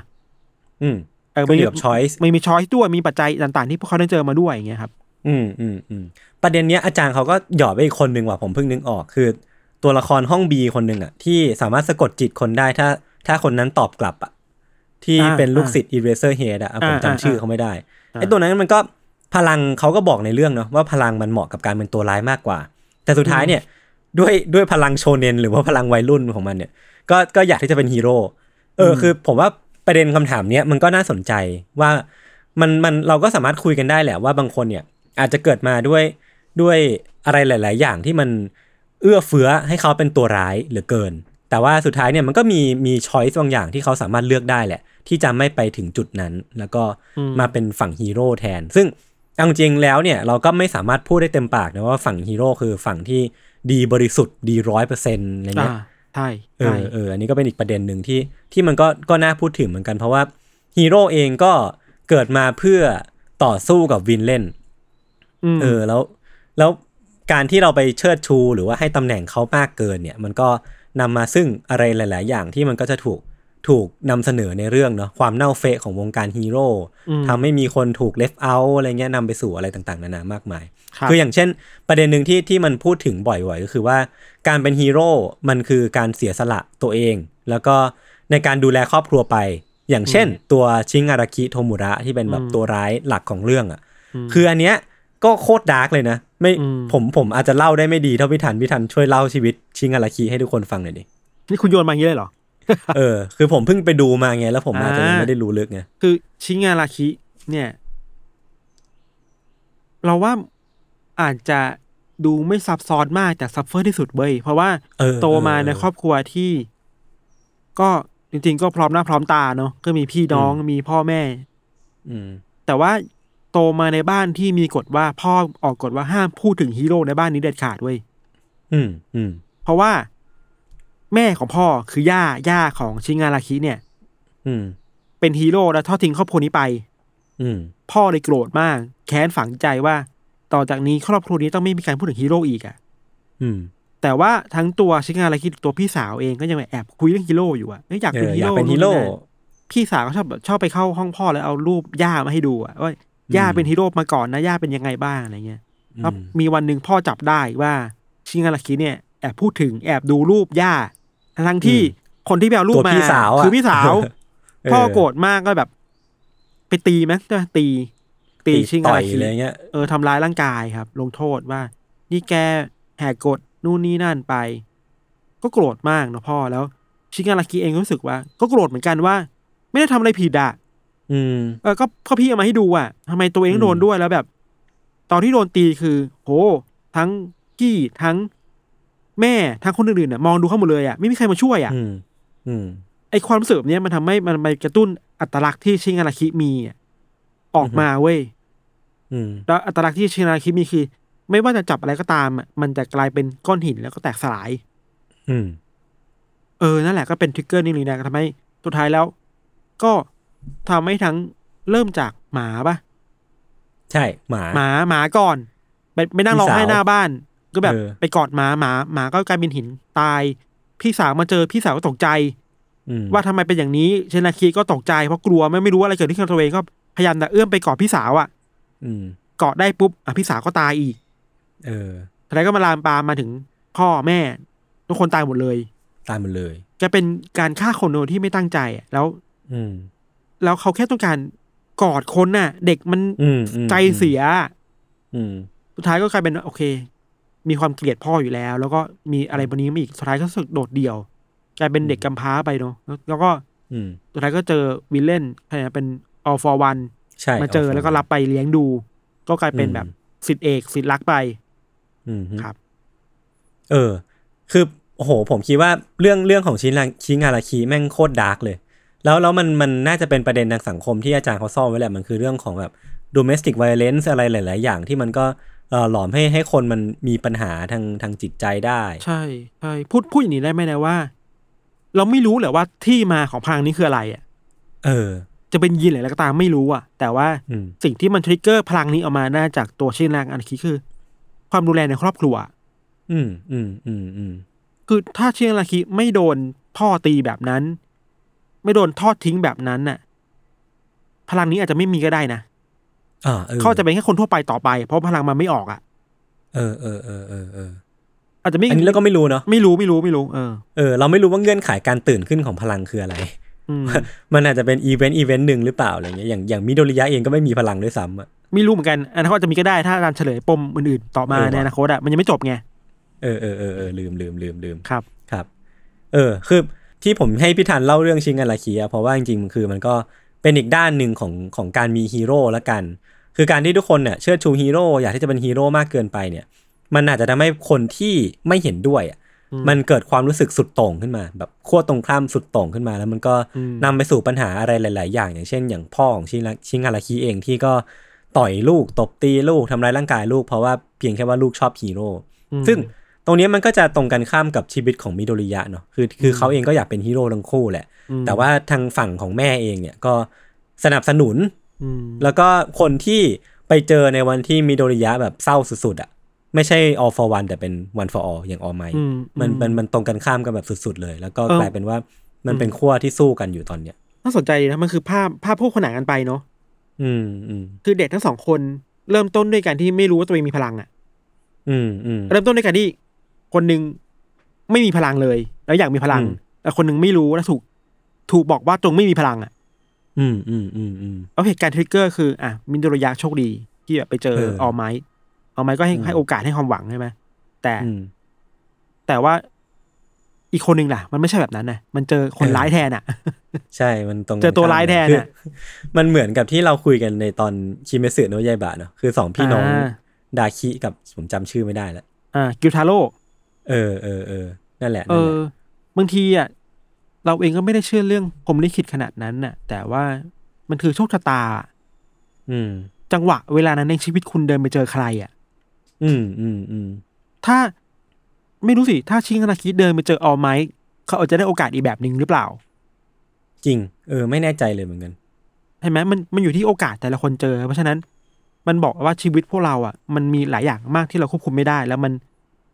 อืมเออก็มันอยู่กับ choice มันมีช้อยด้วยมีปัจจัยต่างๆ ที่พวกเขาต้องเจอมาด้วยอย่างเงี้ยครับ อืมอืมอืมประเด็นเนี้ยอาจารย์เขาก็หยอดไปอีกคนหนึ่งว่ะผมเพิ่งนึกออกคือ ตัวละครห้องบีคนหนึ่งอะ ที่สามารถสะกดจิตคนได้ถ้า ถ้าคนนั้นตอบกลับอะที่อ่าเป็นลูกศิษย์ eraser head อะอะผมอ่าจำชื่ออ่าเขาไม่ได้อ่าไอ้ตัวนั้นมันก็ พลังเขาก็บอกในเรื่องเนาะว่าพลังมันเหมาะกับการเป็นตัวร้ายมากกว่า แต่สุดท้ายเนี่ยด้วยด้วยพลังโชเนนหรือว่าพลังวัยรุ่นของมันเนี่ย ก็ก็อยากที่จะเป็นฮีโร่เอออคือผมว่าประเด็นคำถามเนี้ยมันก็น่าสนใจว่ามันมันเราก็สามารถคุยกันได้แหละว่าบางคนเนี่ยอาจจะเกิดมาด้วยด้วยอะไรหลาย ๆ อย่างที่มันเอื้อเฟื้อให้เขาเป็นตัวร้ายเหลือเกิน แต่ว่าสุดท้ายเนี่ยมันก็มีมีช้อยส์บางอย่างที่เขาสามารถเลือกได้แหละ ที่จะไม่ไปถึงจุดนั้น แล้วก็อืมมาเป็นฝั่งฮีโร่แทน ซึ่ง เอาจริงๆแล้วเนี่ยเราก็ไม่สามารถพูดได้เต็มปากนะว่าฝั่งฮีโร่คือฝั่งที่ดีบริสุทธิ์ดีร้อยเปอร์เซ็นต์อะไรอ่าเงี้ยใช่เอใช่อเอออันนี้ก็เป็นอีกประเด็นหนึ่งที่ที่มันก็ก็น่าพูดถึงเหมือนกันเพราะว่าฮีโร่เองก็เกิดมาเพื่อต่อสู้กับ villain มเออแล้วแล้วการที่เราไปเชิดชูหรือว่าให้ตำแหน่งเขามากเกินเนี่ย มันก็นำมาซึ่งอะไรหลาย ๆ อย่างที่มันก็จะถูก ถูกนำเสนอในเรื่องเนาะความเน่าเฟะของวงการฮีโร่มทำให้มีคนถูก left out อะไรเงี้ยนำไปสู่อะไรต่างๆ นานามากมายครับคืออย่างเช่น ประเด็นหนึ่งที่ที่มันพูดถึงบ่อยๆ ก็คือว่าการเป็นฮีโร่มันคือการเสียสละตัวเอง แล้วก็ในการดูแลครอบครัวไป อย่างเช่น ตัวชิงาราคิโทมุระที่เป็นแบบอืมตัวร้ายหลักของเรื่องอะมคืออันเนี้ยก็โคตร dark เลยนะไม่อืมผมผมอาจจะเล่าได้ไม่ดีเท่าพี่ทันพี่ทันช่วยเล่าชีวิตชิงาราคิให้ทุกคนฟังหน่อยดินี่คุณโยนมาอย่างนี้เลยเหรอ เออ คือผมเพิ่งไปดูมาไง แล้วผมอาจจะยังอ่าไม่ได้รู้ลึกไง คือชิงาราคิ เนี่ย เราว่าอาจจะดูไม่ซับซ้อนมากแต่ซับเฟอร์ที่สุดเว้ยเพราะว่าเออโตมาในครอบครัวที่ ก็จริงๆ ก็พร้อมหน้าพร้อมตาเนาะก็มีพี่น้องมีพ่อแม่ อืม แต่ว่าโตมาในบ้านที่มีกฎว่าพ่อออกกฎว่าห้ามพูดถึงฮีโร่ในบ้านนี้เด็ดขาดเว้ยอืมอืมเพราะว่า แม่ของพ่อคือย่าย่าของชิงาราคิเนี่ย อืม เป็นฮีโร่แล้วทอดทิ้งครอบครัวนี้ไป อืม พ่อเลยโกรธมาก แค้นฝังใจว่า ต่อจากนี้ครอบครัวนี้ต้องไม่มีการพูดถึงฮีโร่อีกอะอืม แต่ว่าทั้งตัวชิงาราคิตัวพี่สาวเองก็ยังแอบคุยเรื่องฮีโร่อยู่อะเอ้ยอยากเป็นเออฮีอยากโร่เป็นฮีโร่นู่นนี่นั่นพี่สาวก็ชอบแบบชอบไปเข้าห้องพ่อแล้วเอารูปย่ามาให้ดูอะว่าย่าเป็นฮีโร่มาก่อนนะย่าเป็นยังไงบ้างอะไรเงี้ยแล้วมีวันหนึ่งพ่อจับได้ว่า ชิงาราคิเนี่ยแอบพูดถึงแอบดูรูปย่า ทั้งที่คนที่ไปเอารูปตัวมาพี่สาวะคือพี่สาวเออพ่อโกรธมากก็แบบ ไปตีไหมใช่ไหมตี ตีชิงต่อาอยราคิอะไรเงี้ยเออทำร้ายร่างกายครับ ลงโทษว่า นี่แกแหกกฎนู่นนี่นั่นไป ก็โกรธมากนะพ่อแล้ว ชิงาราคิเองก็รู้สึกว่า ก็โกรธเหมือนกันว่า ไม่ได้ทำอะไรผิดอะอืมเออก็ก็พี่เอามาให้ดูอะทำไมตัวเองอืมโดนด้วยแล้วแบบ ตอนที่โดนตีคือ โห ทั้งกี้ทั้ง แม่ทั้งคนอื่นๆน่ะมองดูเข้าหมดเลยอะไม่มีใครมาช่วยอะอืมอืมไอความรู้สึกแบบเนี้ยมันทำให้มันไปกระตุ้นอัตลักษณ์ที่ชิงาราคิมีอะออกมาเว้ยอืมแล้วอัตลักษณ์ที่ชิงาราคิมีคือ ไม่ว่าจะจับอะไรก็ตามอะมันจะกลายเป็นก้อนหินแล้วก็แตกสลาย อืม เออ นั่นแหละก็เป็นทริกเกอร์นี่เลยนะทำให้สุดท้ายแล้ว ก็ทำให้ทั้งเริ่มจากหมาปะใช่หมาหมาหมาก่อนไปไปนั่งร้องไห้พี่สาวหน้าบ้าน ก็แบบเออไปกอดหมาหมาหมาก็กลายเป็นหินตาย พี่สาวมาเจอพี่สาวก็ตกใจอืมว่าทำไมเป็นอย่างนี้เชนาคีก็ตกใจเพราะกลัวไม่ไม่รู้อะไรเกิดขึ้นกับตัวเองก็พยายามจะเอื้อมไปกอดพี่สาวอะ อืมเกาะได้ปุ๊บอะพี่สาวก็ตายอีก เอออะไรก็มาลามปามมาถึงพ่อแม่ ทุกคนตายหมดเลย ตายหมดเลยแกเป็นการฆ่าคนโดยที่ไม่ตั้งใจอะแล้ว อืม แล้วเขาแค่ต้องการกอดคนน่ะ เด็กมันอืมอืมใจเสีย อืมสุดท้ายก็กลายเป็นโอเค มีความเกลียดพ่ออยู่แล้ว แล้วก็มีอะไรบนนี้มาอีกสุดท้ายก็รู้สึกโดดเดี่ยวกลายเป็นเด็กกำพร้าไปเนาะแล้วแล้วก็อืมสุดท้ายก็เจอวิลเลนอะไรนะเป็น all for one ใช่มาเจอแล้วก็รับไปเลี้ยงดู ก็กลายเป็นอืมแบบสิทธิเอกสิทธิรักไปอืมฮึครับ เออ คือโอ้โห ผมคิดว่าเรื่องเรื่องของชินชิงาราคีแม่งโคตรดาร์กเลย แล้วแล้วมันมันน่าจะเป็นประเด็นทางสังคมที่อาจารย์เขาซ่อนไว้แหละมันคือเรื่องของแบบ domestic violence อะไรหลาย ๆ อย่างที่มันก็เอ่อ หลอมให้ให้คนมันมีปัญหาทางทางจิตใจได้ ใช่ใช่พูดพูดอย่างนี้ได้ไหมนะว่า เราไม่รู้เลยว่าที่มาของพลังนี้คืออะไรอะ เออ จะเป็นยีนหรืออะไรก็ตามไม่รู้อะ แต่ว่าอืมสิ่งที่มันทริกเกอร์พลังนี้ออกมาน่าจากตัวชินแรงอันคีคือ ความดูแลในครอบครัว อืมอืมอืมอืมคือถ้าชินแรงคีไม่โดนพ่อตีแบบนั้น ไม่โดนทอดทิ้งแบบนั้นน่ะ พลังนี้อาจจะไม่มีก็ได้นะอ่า เออเขาจะเป็นแค่คนทั่วไปต่อไป เพราะพลังมันไม่ออกอะ เออเออเออเออเอออาจจะไม่อันนี้เราก็ไม่รู้เนาะไม่รู้ไม่รู้ไม่รู้เออเออเราไม่รู้ว่าเงื่อนไขการตื่นขึ้นของพลังคืออะไรอืมมันอาจจะเป็น event event หนึ่งหรือเปล่าอะไรเงี้ยอย่างอย่างมิโดริยะเองก็ไม่มีพลังด้วยซ้ำอะไม่รู้เหมือนกันอนาคตอาจจะมีก็ได้ถ้าการเฉลยปมอื่นๆต่อมาเออว่ะในอนาคตอะมันยังไม่จบไงเออเออเออเออลืมลืมลืมลืมครับครับ เออ คือที่ผมให้พี่ธันเล่าเรื่องชิงกันลาคีอะเพราะว่าจริงๆคือมันก็เป็นอีกด้านหนึ่งของของการมีฮีโร่ละกัน คือการที่ทุกคนเนี่ยเชิดชูฮีโร่อยากที่จะเป็นฮีโร่มากเกินไปเนี่ย มันอาจจะทำให้คนที่ไม่เห็นด้วยอะอืมมันเกิดความรู้สึกสุดโต่งขึ้นมา แบบขั้วตรงข้ามสุดโต่งขึ้นมา แล้วมันก็อืมนำไปสู่ปัญหาอะไรหลาย ๆ อย่าง อย่างเช่น อย่างพ่อของชิงชิงาราคิเองที่ก็ต่อยลูกตบตีลูกทำร้ายร่างกายลูกเพราะว่าเพียงแค่ว่าลูกชอบฮีโร่อืมซึ่งตรงเนี้ยมันก็จะตรงกันข้ามกับชีวิตของมิโดริยะเนาะคือคือเขาเองก็อยากเป็นฮีโร่ทั้งคู่แหละอืมแต่ว่าทางฝั่งของแม่เองเนี่ยก็สนับสนุนอืม แล้วก็คนที่ไปเจอในวันที่มิโดริยะแบบเศร้าสุดๆอะ่ะ ไม่ใช่ all for one แต่เป็น one for all อย่าง all might อืมันอืมันมันตรงกันข้ามกันแบบสุดๆเลย แล้วก็เออกลายเป็นว่ามันเป็นขั้วที่สู้กันอยู่ตอนเนี้ยน่าสนใจดีนะมันคือภาพภาพพวกขนานกันไปเนาะอืมอืมคือเด็กทั้งสองคนเริ่มต้นด้วยการที่ไม่รู้ว่าตัวเองมีพลังอะ อืมอืมเริ่มต้นด้วยการที่คนหนึ่งไม่มีพลังเลย แล้วอยากมีพลังอืมแต่คนหนึ่งไม่รู้แล้วถูก ถูกบอกว่าจงไม่มีพลังอะ อืมอืมอืมอืมแล้วเหตุการณ์ทริกเกอร์คืออะมินโดรยะโชคดี ที่แบบไปเจอเออออไม้ออไม้ก็ให้อืมให้โอกาสให้ความหวังใช่ไหมแต่อืมแต่ว่าอีกคนหนึ่งล่ะ มันไม่ใช่แบบนั้นนะมันเจอคนเออร้ายแทนอะ ใช่มันตรงกันเจอตัวร้ายแทนคืออะมันเหมือนกับที่เราคุยกันในตอนคิเมสึโนะยายบะเนาะคือสองพี่น้องอ่าดาคิกับผมจำชื่อไม่ได้แล้วอ่า กิวทาโร่เออเออเออนั่นแหละเอนั่นแหอละบางทีอะ เราเองก็ไม่ได้เชื่อเรื่องผมลิขิตขนาดนั้นน่ะ แต่ว่ามันคือโชคชะตา อืม จังหวะเวลานั้นในชีวิตคุณเดินไปเจอใครอะ อืมอืมอืมถ้าไม่รู้สิ ถ้าชิงนาคิเดินไปเจอออไมค์เขาอาจจะได้โอกาสอีกแบบหนึ่งหรือเปล่า จริง เออ ไม่แน่ใจเลยเหมือนกันใช่ไหมมันมันอยู่ที่โอกาสแต่ละคนเจอ เพราะฉะนั้นมันบอกว่าชีวิตพวกเราอะ มันมีหลายอย่างมากที่เราควบคุมไม่ได้ แล้วมัน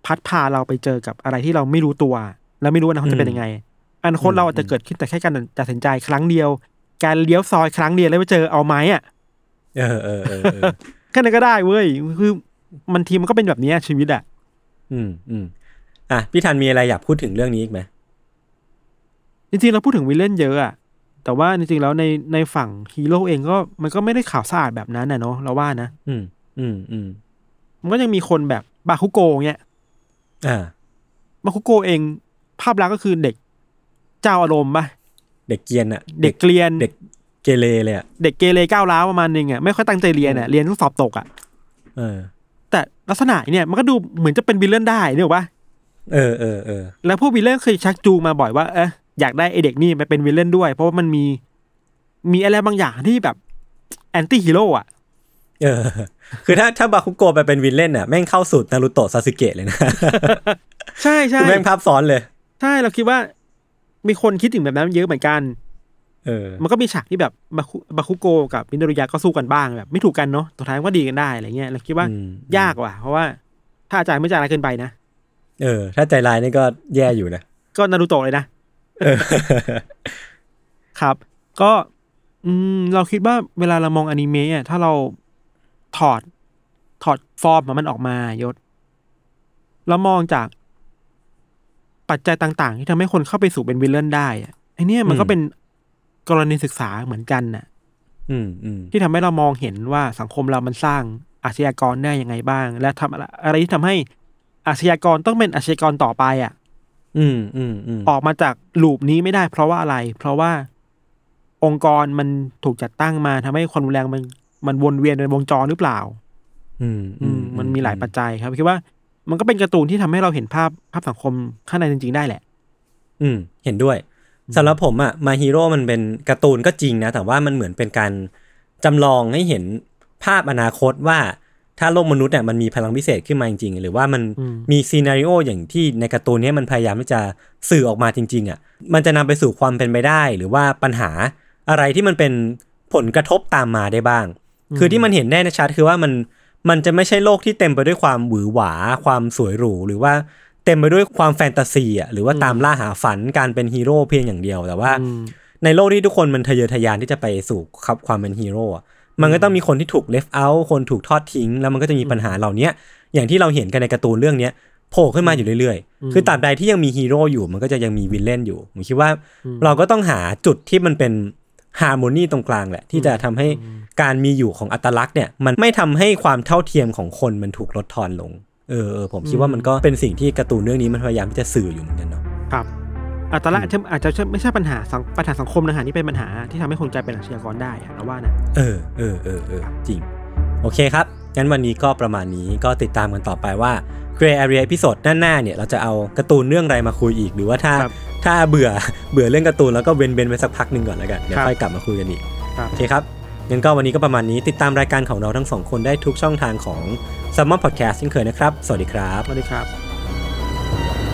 พัดพาเราไปเจอกับอะไรที่เราไม่รู้ตัว แล้วไม่รู้ว่าอนาคตจะเป็นยังไง อนาคตเราอาจจะเกิดขึ้นแต่แค่การตัดสินใจครั้งเดียว การเลี้ยวซอยครั้งเดียวแล้วไปเจอเอาไม้อะเออเออเออเออแค่นั้นก็ได้เว้ยคือมันทีมันก็เป็นแบบเนี้ยชีวิตอะอืมอืมอะพี่ทันมีอะไรอยากพูดถึงเรื่องนี้อีกไหมจริงๆเราพูดถึงวิลเลนเยอะอะแต่ว่าจริงๆแล้วในในฝั่งฮีโร่เองก็มันก็ไม่ได้ข่าวสะอาดแบบนั้นนะเนาะเราว่านะอืม อืมอืมมันก็ยังมีคนแบบบาคุโกะเนี่ยอ่าบาคุโกะเอง ภาพลักษณ์ก็คือเด็ก เจ้าอารมณ์ปะเด็กเกรียนอะเด็กเกรียนเด็กเกเรเลยอะเด็กเกเรก้าวร้าวประมาณนึงอะไม่ค่อยตั้งใจเรียนอะเรียนต้องสอบตกอะเออ แต่ลักษณะเนี่ยมันก็ดูเหมือนจะเป็น villain ได้เนี่ยหรอกปะเออเออเออแล้วพวก villain เคยชักจูงมาบ่อยว่าเอะอยากได้ไอเด็กนี่ไปเป็น villain ด้วย เพราะว่ามันมีมีอะไรบางอย่างที่แบบแอนตี้ฮีโร่อะเออ คือถ้าถ้าบาคุโกะไปเป็นวินเล่นอะแม่งเข้าสูตรนารูโตะซาสึเกะเลยนะ ใช่ใช่คือแม่งภาพซ้อนเลย ใช่เราคิดว่า มีคนคิดถึงแบบนั้นเยอะเหมือนกัน เออ มันก็มีฉากที่แบบบาคุบาคุโกะกับมินโดรุยะก็สู้กันบ้างแบบไม่ถูกกันเนาะสุดท้ายก็ดีกันได้อะไรเงี้ยเราคิดว่าอืมยากว่ะเพราะว่าถ้าอาจารย์ไม่ใจร้ายเกินไปนะ เออ ถ้าใจร้ายนี่ก็แย่อยู่นะ ก็นารูโตะเลยนะเออครับ ก็ อืม เราคิดว่าเวลาเรามองอนิเมะอะถ้าเราถอดถอดฟอร์มของมันออกมายศแล้วมองจาก ปัจจัยต่าง ๆ ที่ทำให้คนเข้าไปสู่เป็นวิลเลนได้อะไอเนี้ยมันก็อืมเป็นกรณีศึกษาเหมือนกันน่ะ อืมอืมที่ทำให้เรามองเห็นว่าสังคมเรามันสร้างอาชญากรได้ยังไงบ้าง และทำอะไรอะไรที่ทำให้อาชญากรต้องเป็นอาชญากรต่อไปอะ อืมอืมอืมออกมาจากลูปนี้ไม่ได้ เพราะว่าอะไร เพราะว่าองค์กรมันถูกจัดตั้งมาทำให้ความรุนแรงมันมันวนเวียนในวงจรหรือเปล่า อืมอืมมันมีหลายปัจจัยครับคิดว่า มันก็เป็นการ์ตูนที่ทำให้เราเห็นภาพภาพสังคมข้างในจริง ๆ ได้แหละ อืม เห็นด้วยสำหรับผมอะมาฮีโร่มันเป็นการ์ตูนก็จริงนะ แต่ว่ามันเหมือนเป็นการจำลองให้เห็นภาพอนาคตว่าถ้าโลกมนุษย์เนี่ยมันมีพลังพิเศษขึ้นมาจริงๆ หรือว่ามันอืมมีซีนารีโออย่างที่ในการ์ตูนเนี้ยมันพยายามที่จะสื่อออกมาจริง ๆอะมันจะนำไปสู่ความเป็นไปได้ หรือว่าปัญหาอะไรที่มันเป็นผลกระทบตามมาได้บ้าง คือที่มันเห็นแน่ชัดคือว่ามัน มันจะไม่ใช่โลกที่เต็มไปด้วยความหวือหวา ความสวยหรูหรือว่าเต็มไปด้วยความแฟนตาซีอะหรือว่าตามล่าหาฝันการเป็นฮีโร่เพียงอย่างเดียวแต่ว่าอืมในโลกที่ทุกคนมันทะเยอทะยานที่จะไปสู่ครับความเป็นฮีโร่อะมันก็ต้องมีคนที่ถูก left out คนถูกทอดทิ้ง แล้วมันก็จะมีปัญหาเหล่าเนี้ยอย่างที่เราเห็นกันในการ์ตูนเรื่องเนี้ยโผล่ขึ้นมาอยู่เรื่อยๆ คือตราบใดที่ยังมีฮีโร่อยู่มันก็จะยังมี villain อยู่ ผมคิดว่าเราก็ต้องหาจุดที่มันเป็น harmony ตรงกลางแหละ ที่จะทำให้การมีอยู่ของอัตลักษณ์เนี่ยมันไม่ทำให้ความเท่าเทียมของคนมันถูกลดทอนลง เออเออผมคิดว่ามันก็เป็นสิ่งที่การ์ตูนเรื่องนี้มันพยายามที่จะสื่ออยู่เหมือนกันเนาะครับอัตลักษณ์อาจจะอาจจะไม่ใช่ปัญหาสังปัญหาสังคมนะฮะนี่เป็นปัญหาที่ทำให้คนกลายเป็นอาชญากรได้อะเราว่านะเออเออเออเออจริง โอเคครับ งั้นวันนี้ก็ประมาณนี้ก็ติดตามกันต่อไปว่า Gray Area พิ o d ดหน้าๆเนี่ยเราจะเอาการ์ตูนเรื่องอะไรมาคุยอีก หรือว่าถ้าครับ ถ้าเบื่อเบื่อเรื่องการ์ตูนแล้วก็เว้นเว้นๆไว้สักพักหนึ่งก่อนแล้วกันเดี๋ยวครับค่อยกลับมาคุยกันอีกครับโอเคครับงั้นก็วันนี้ก็ประมาณนี้ติดตามรายการของเราทั้งสองคนได้ทุกช่องทางของ s ซ m m o n Podcast เช่นเคยนะครับ สวัสดีครับ สวัสดีครับ